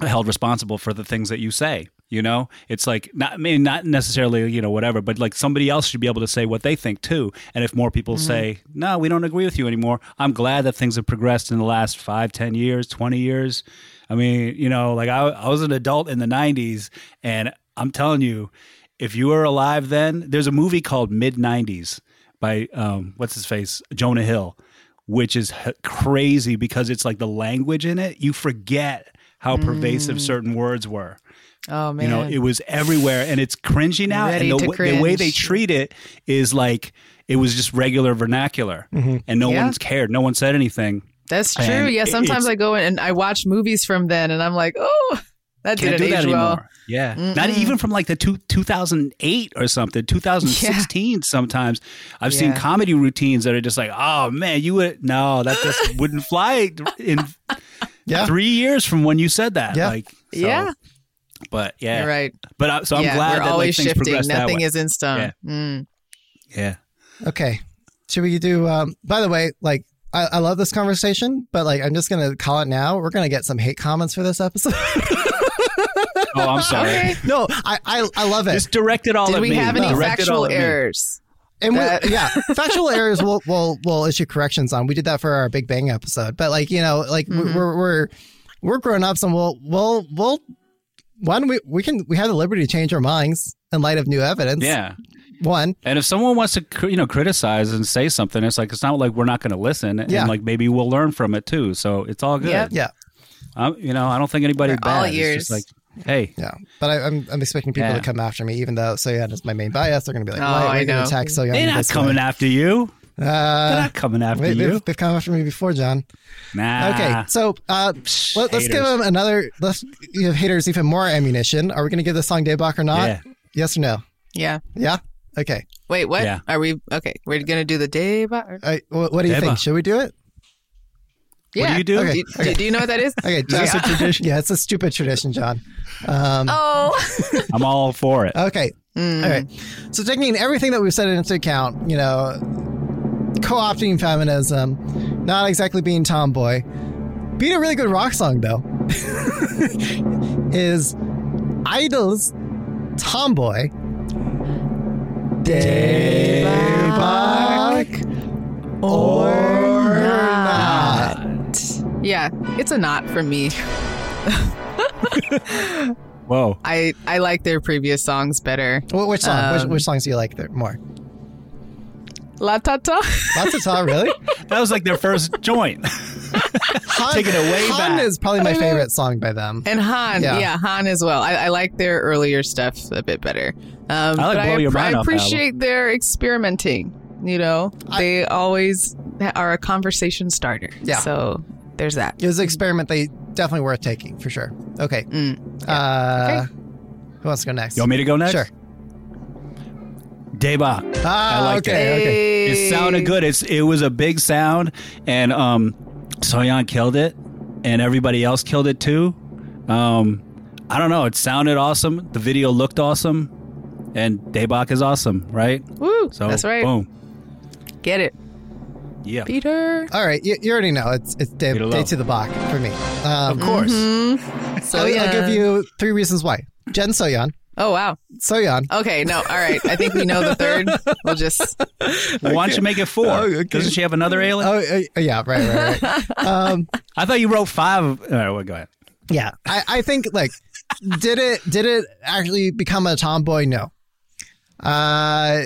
held responsible for the things that you say. You know, it's like not I mean not necessarily you know whatever, but like somebody else should be able to say what they think too. And if more people say no, we don't agree with you anymore, I'm glad that things have progressed in the last five, ten years, twenty years. I mean, you know, like I, I was an adult in the '90s, and I'm telling you, if you were alive then, there's a movie called Mid '90s by um, what's his face, Jonah Hill, which is h- crazy because it's like the language in it. You forget how pervasive certain words were. Oh man. You know, it was everywhere, and it's cringy now. Ready and the, to w- the way they treat it is like it was just regular vernacular, and no Yeah. one's cared. No one said anything. That's true. And yeah, sometimes I go in and I watch movies from then, and I'm like, oh, that Can't do that age well. anymore. Yeah, not even from like the two, 2008 or something, 2016. Sometimes I've seen comedy routines that are just like, oh man, you would no, that just wouldn't fly in Yeah. three years from when you said that. Yeah. Like, so- Yeah. But yeah, You're right. But I, so I'm yeah, glad we're that always like, things shifting. progressed Nothing is in stone. Mm. Yeah. Okay. Should we do? Um, by the way, like I, I love this conversation, but like I'm just gonna call it now. We're gonna get some hate comments for this episode. Oh, I'm sorry. Okay. no, I, I I love it. Just direct it all Did at we me. have any Direct it all factual at me. errors? And we, yeah, factual errors we'll, we'll we'll issue corrections on. We did that for our Big Bang episode, but like you know, like Mm-hmm. we're we're we're grown ups, and we'll we'll we'll one we we can we have the liberty to change our minds in light of new evidence. Yeah. One, And if someone wants to, cr- you know, criticize and say something, it's like it's not like we're not going to listen, and Yeah. like maybe we'll learn from it too. So it's all good. Yep. yeah, I'm, you know, I don't think anybody We're all bad. It's ears. just like, hey, yeah. But I, I'm I'm expecting people Yeah. to come after me, even though Soyeon is my main bias. They're gonna be like, Oh, why are I you gonna know. attack Soyeon? they're not coming way? after you. Uh, They're not coming after they, you. have they've come after me before, Jon. Nah. Okay, so uh, let, us give them another. Let's give haters even more ammunition. Are we going to give the song Daebak or not? Yeah. Yes or no? Yeah. Yeah. Okay. Wait, what? Yeah. Are we okay? We're gonna do the day by All right, what, what do you Daebak. think? Should we do it? Yeah. do you do? Okay. Do, do- do you know what that is? Okay. Is this a tradition? Yeah, it's a stupid tradition, Jon. Um, Oh. I'm all for it. Okay. Mm. All right. So taking everything that we've said into account, you know, co-opting feminism, not exactly being tomboy, being a really good rock song though, is (G)I-DLE's Tomboy. Daebak or not. Yeah, it's a not for me. Whoa. I I like their previous songs better. Wh- Which song? which, Um, which songs do you like there more? La ta ta. Lots of song, really? That was like their first joint. Han, Take it away Han back. is probably my favorite song by them. And Han, Yeah. yeah. Han as well. I, I like their earlier stuff a bit better. Um, I like but Blow I, Your Mind I Off album. appreciate their experimenting. You know, they always are a conversation starter. Yeah. So there's that. It was an experiment they definitely worth taking for sure. Okay. Mm. Uh, Who wants to go next? You want me to go next? Sure. Daebak. Ah, I like okay, that. okay. It sounded good. It's it was a big sound, and um, Soyeon killed it, and everybody else killed it too. Um, I don't know. It sounded awesome. The video looked awesome, and Daebak is awesome, right? Woo. So that's right. Boom. Get it, Yeah. Peter. All right. You, you already know it's it's day, day to the Bach for me. Um, Of course. So I'll, I'll give you three reasons why. Jeon Soyeon. Oh wow. Soyeon. Okay. No. All right. I think we know the third. We'll just. Why don't you make it four? Oh, okay. Doesn't she have another alien? Oh, uh, yeah. Right, right, right. um, I thought you wrote five. All right, well, go ahead. yeah. I, I think, like, did it did it actually become a tomboy? No. Uh,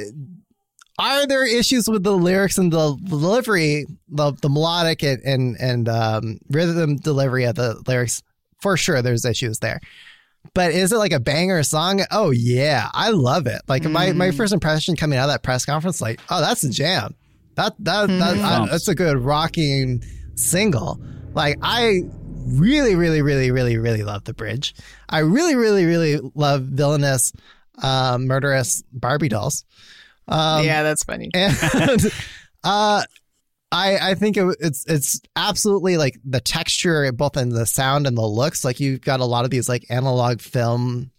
are there issues with the lyrics and the delivery, the, the melodic and and, and um, rhythm delivery of the lyrics? For sure, there's issues there. But is it like a banger song? Oh yeah, I love it. Like my, my first impression coming out of that press conference, like, oh, that's a jam. That that, that I- that's a good rocking single. Like I really, really, really, really, really love the bridge. I really, really, really love villainous, um, murderous Barbie dolls. Um, yeah, that's funny. and uh, I I think it, it's it's absolutely like the texture, both in the sound and the looks. Like you've got a lot of these like analog film,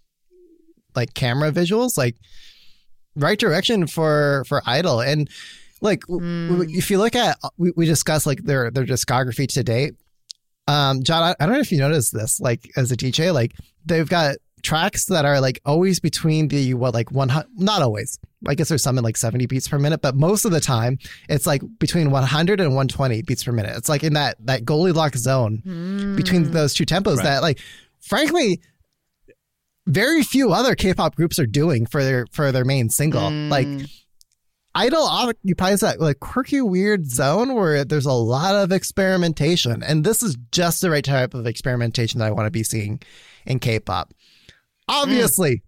like camera visuals, like right direction for for (G)I-DLE. And like w- if you look at we, we discussed like their their discography to date. Um, Jon, I, I don't know if you noticed this, like as a DJ, like they've got tracks that are like always between the what like one hundred, not always. I guess there's some in like 70 beats per minute, but most of the time it's like between 100 and 120 beats per minute. It's like in that that Goldilocks zone hmm. between those two tempos Right. that like frankly very few other K-pop groups are doing for their for their main single. Hmm. Like (G)I-DLE occupies that like quirky, weird zone where there's a lot of experimentation, and this is just the right type of experimentation that I want to be seeing in K-pop. Obviously,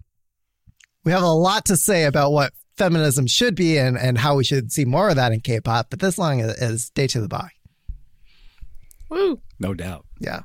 we have a lot to say about what feminism should be and, and how we should see more of that in K-pop, but this song is, is "Day to the Bach." Woo. No doubt. Yeah,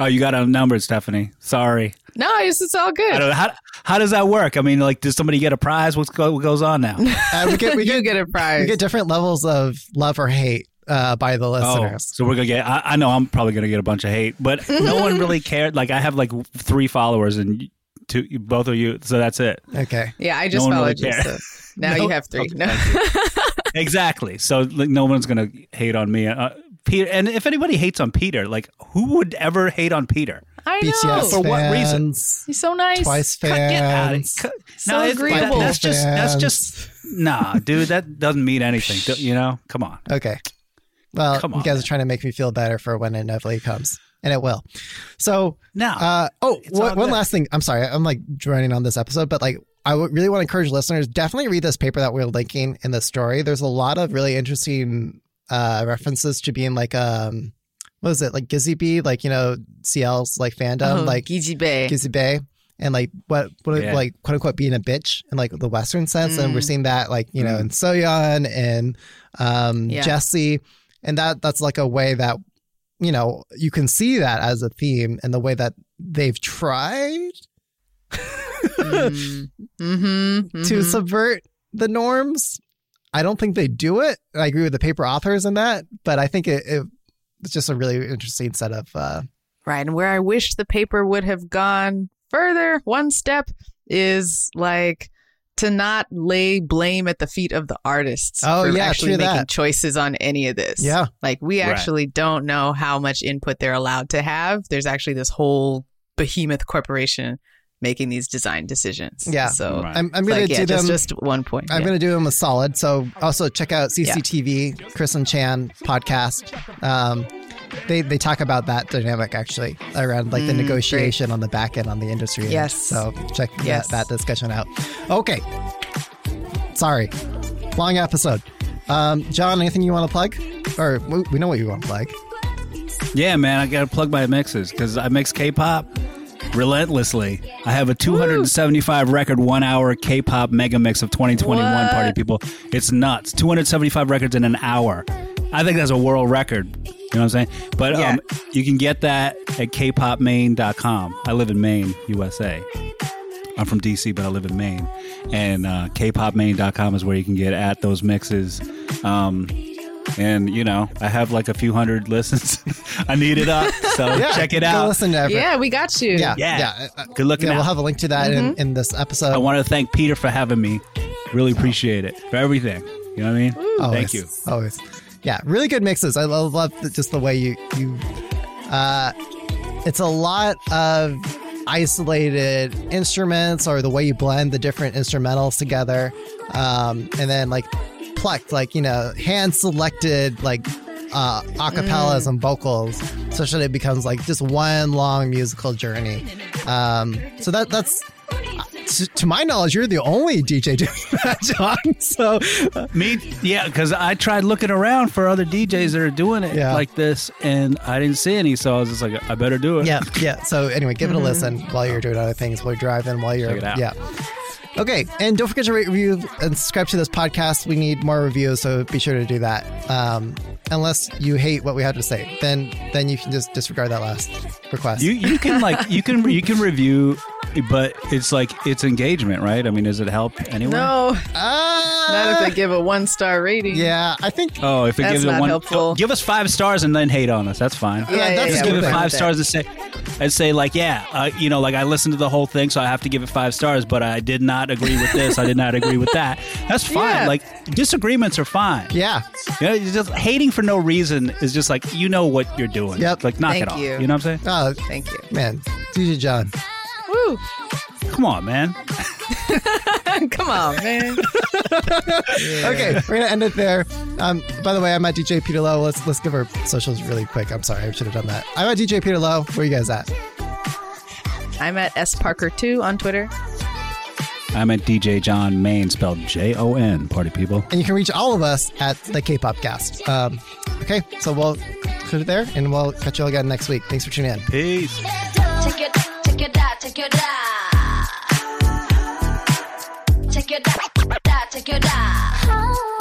Oh, you got outnumbered, Stephanie. Sorry. No, it's, it's all I good. don't. How, how does that work? I mean, like, does somebody get a prize? What's go, what goes on now? uh, we get we you get get a prize. we get different levels of love or hate uh, by the Oh, listeners. so we're gonna get. I, I know I'm probably gonna get a bunch of hate, but no one really cared. Like I have like three followers and two, both of you. So that's it. Okay. Yeah, I just No one really followed you. So now No- you have three. Okay, No. Exactly. So like, no one's gonna hate on me. Uh, Peter, and if anybody hates on Peter, like who would ever hate on Peter? I know. BTS For what reason? He's so nice. Twice Cut- Get out of fans. cut- So no, it's- agreeable. That's just that's just nah, dude. That doesn't mean anything. You know? Come on. Okay. Well, Come you guys man. are trying to make me feel better for when it inevitably comes, and it will. So, now, uh, oh, It's one, all one one good. last thing. I'm sorry, I'm like droning on this episode, but like, I really want to encourage listeners definitely read this paper that we're linking in the story. There's a lot of really interesting uh, references to being like, um, what is it, like Gizzy Bee, like you know, CL's like fandom, Oh, like Gigi Bay. Gizzy Bay. And like what, what Yeah. like quote unquote being a bitch in like the Western sense, and we're Mm. seeing that like you know in Soyeon and um, Yeah. Jessi, and that that's like a way that you know you can see that as a theme and the way that they've tried mm. hmm to subvert the norms. I don't think they do it. I agree with the paper authors in that, but I think it, it it's just a really interesting set of uh, Right. And where I wish the paper would have gone further, one step is like to not lay blame at the feet of the artists Oh, for yeah, actually making that. choices on any of this. Yeah. Like we Right. actually don't know how much input they're allowed to have. There's actually this whole behemoth corporation making these design decisions. Yeah. So Right. I'm, I'm going like, to yeah, do them. just, just one point. I'm Yeah. going to do them a solid. So also check out CCTV, Chris and Chan podcast. Um, they they talk about that dynamic actually around like the Mm, negotiation on the back end on the industry. end. Yes. So check Yes. that, that discussion out. Okay. Sorry, long episode. Um, Jon, anything you want to plug? Or we we know what you want to plug. Yeah, man, I got to plug my mixes because I mix K-pop relentlessly. I have a 275 record one hour K-pop mega mix of 2021 What? party people. It's nuts. 275 records in an hour. I think that's a world record. You know what I'm saying? But Yeah. um, you can get that at kpopmaine.com. I live in Maine, USA. I'm from DC, but I live in Maine. And uh, kpopmaine.com is where you can get at those mixes. Um, and, you know, I have like a few hundred listens. I need it up. So Yeah, check it out. listen to every- yeah, we got you. Yeah, Yeah. yeah. Good looking yeah, we'll have a link to that in, in this episode. I want to thank Peter for having me. Really appreciate it for everything. You know what I mean? Always, Thank you. Always. Yeah, really good mixes. I love, love the, just the way you you. Uh, it's a lot of isolated instruments, or the way you blend the different instrumentals together, um, and then like plucked, like you know, hand selected like uh, acapellas and vocals, such that it becomes like just one long musical journey. Um, so that that's. To, to my knowledge, you're the only DJ doing that, Jon. So, Me, yeah, because I tried looking around for other DJs that are doing it Yeah. like this, and I didn't see any. So I was just like, I better do it. yeah, yeah. So anyway, give it a listen while you're doing other things, while you're driving, while you're Check it out. yeah. Okay, and don't forget to rate, review, and subscribe to this podcast. We need more reviews, so be sure to do that. Um, unless you hate what we have to say, then then you can just disregard that last request. You you can like you can you can review, but it's like it's engagement, right? I mean, does it help anyway? No, Ah, not if they give a one star rating. yeah, I think Oh, if it That's gives it not one, helpful. give us five stars and then hate on us. That's fine. Yeah, yeah, that's yeah, Just give it five stars and say, and say like, yeah, uh, you know, like I listened to the whole thing, so I have to give it five stars. But I did not agree with this. I did not agree with that. That's fine. Yeah. Like disagreements are fine. yeah, You know, just hating for no reason is just like you know what you're doing. Yep. Like knock Thank it off. you. You know what I'm saying? oh Thank you. man, DJ Jon. Woo. Come on, man. Come on, man. Okay, we're gonna end it there. Um, by the way, I'm at DJ Peter Lowe. Let's let's give our socials really quick. I'm sorry, I should have done that. I'm at DJ Peter Lowe. Where you guys at? I'm at S Parker2 on Twitter. I'm at DJ Jon Maine, spelled J O N. Party people. And you can reach all of us at the K-pop Cast. Um, okay, so we'll put it there, and we'll catch you all again next week. Thanks for tuning in. Peace. Take your da. take your da, da, take your da. Oh.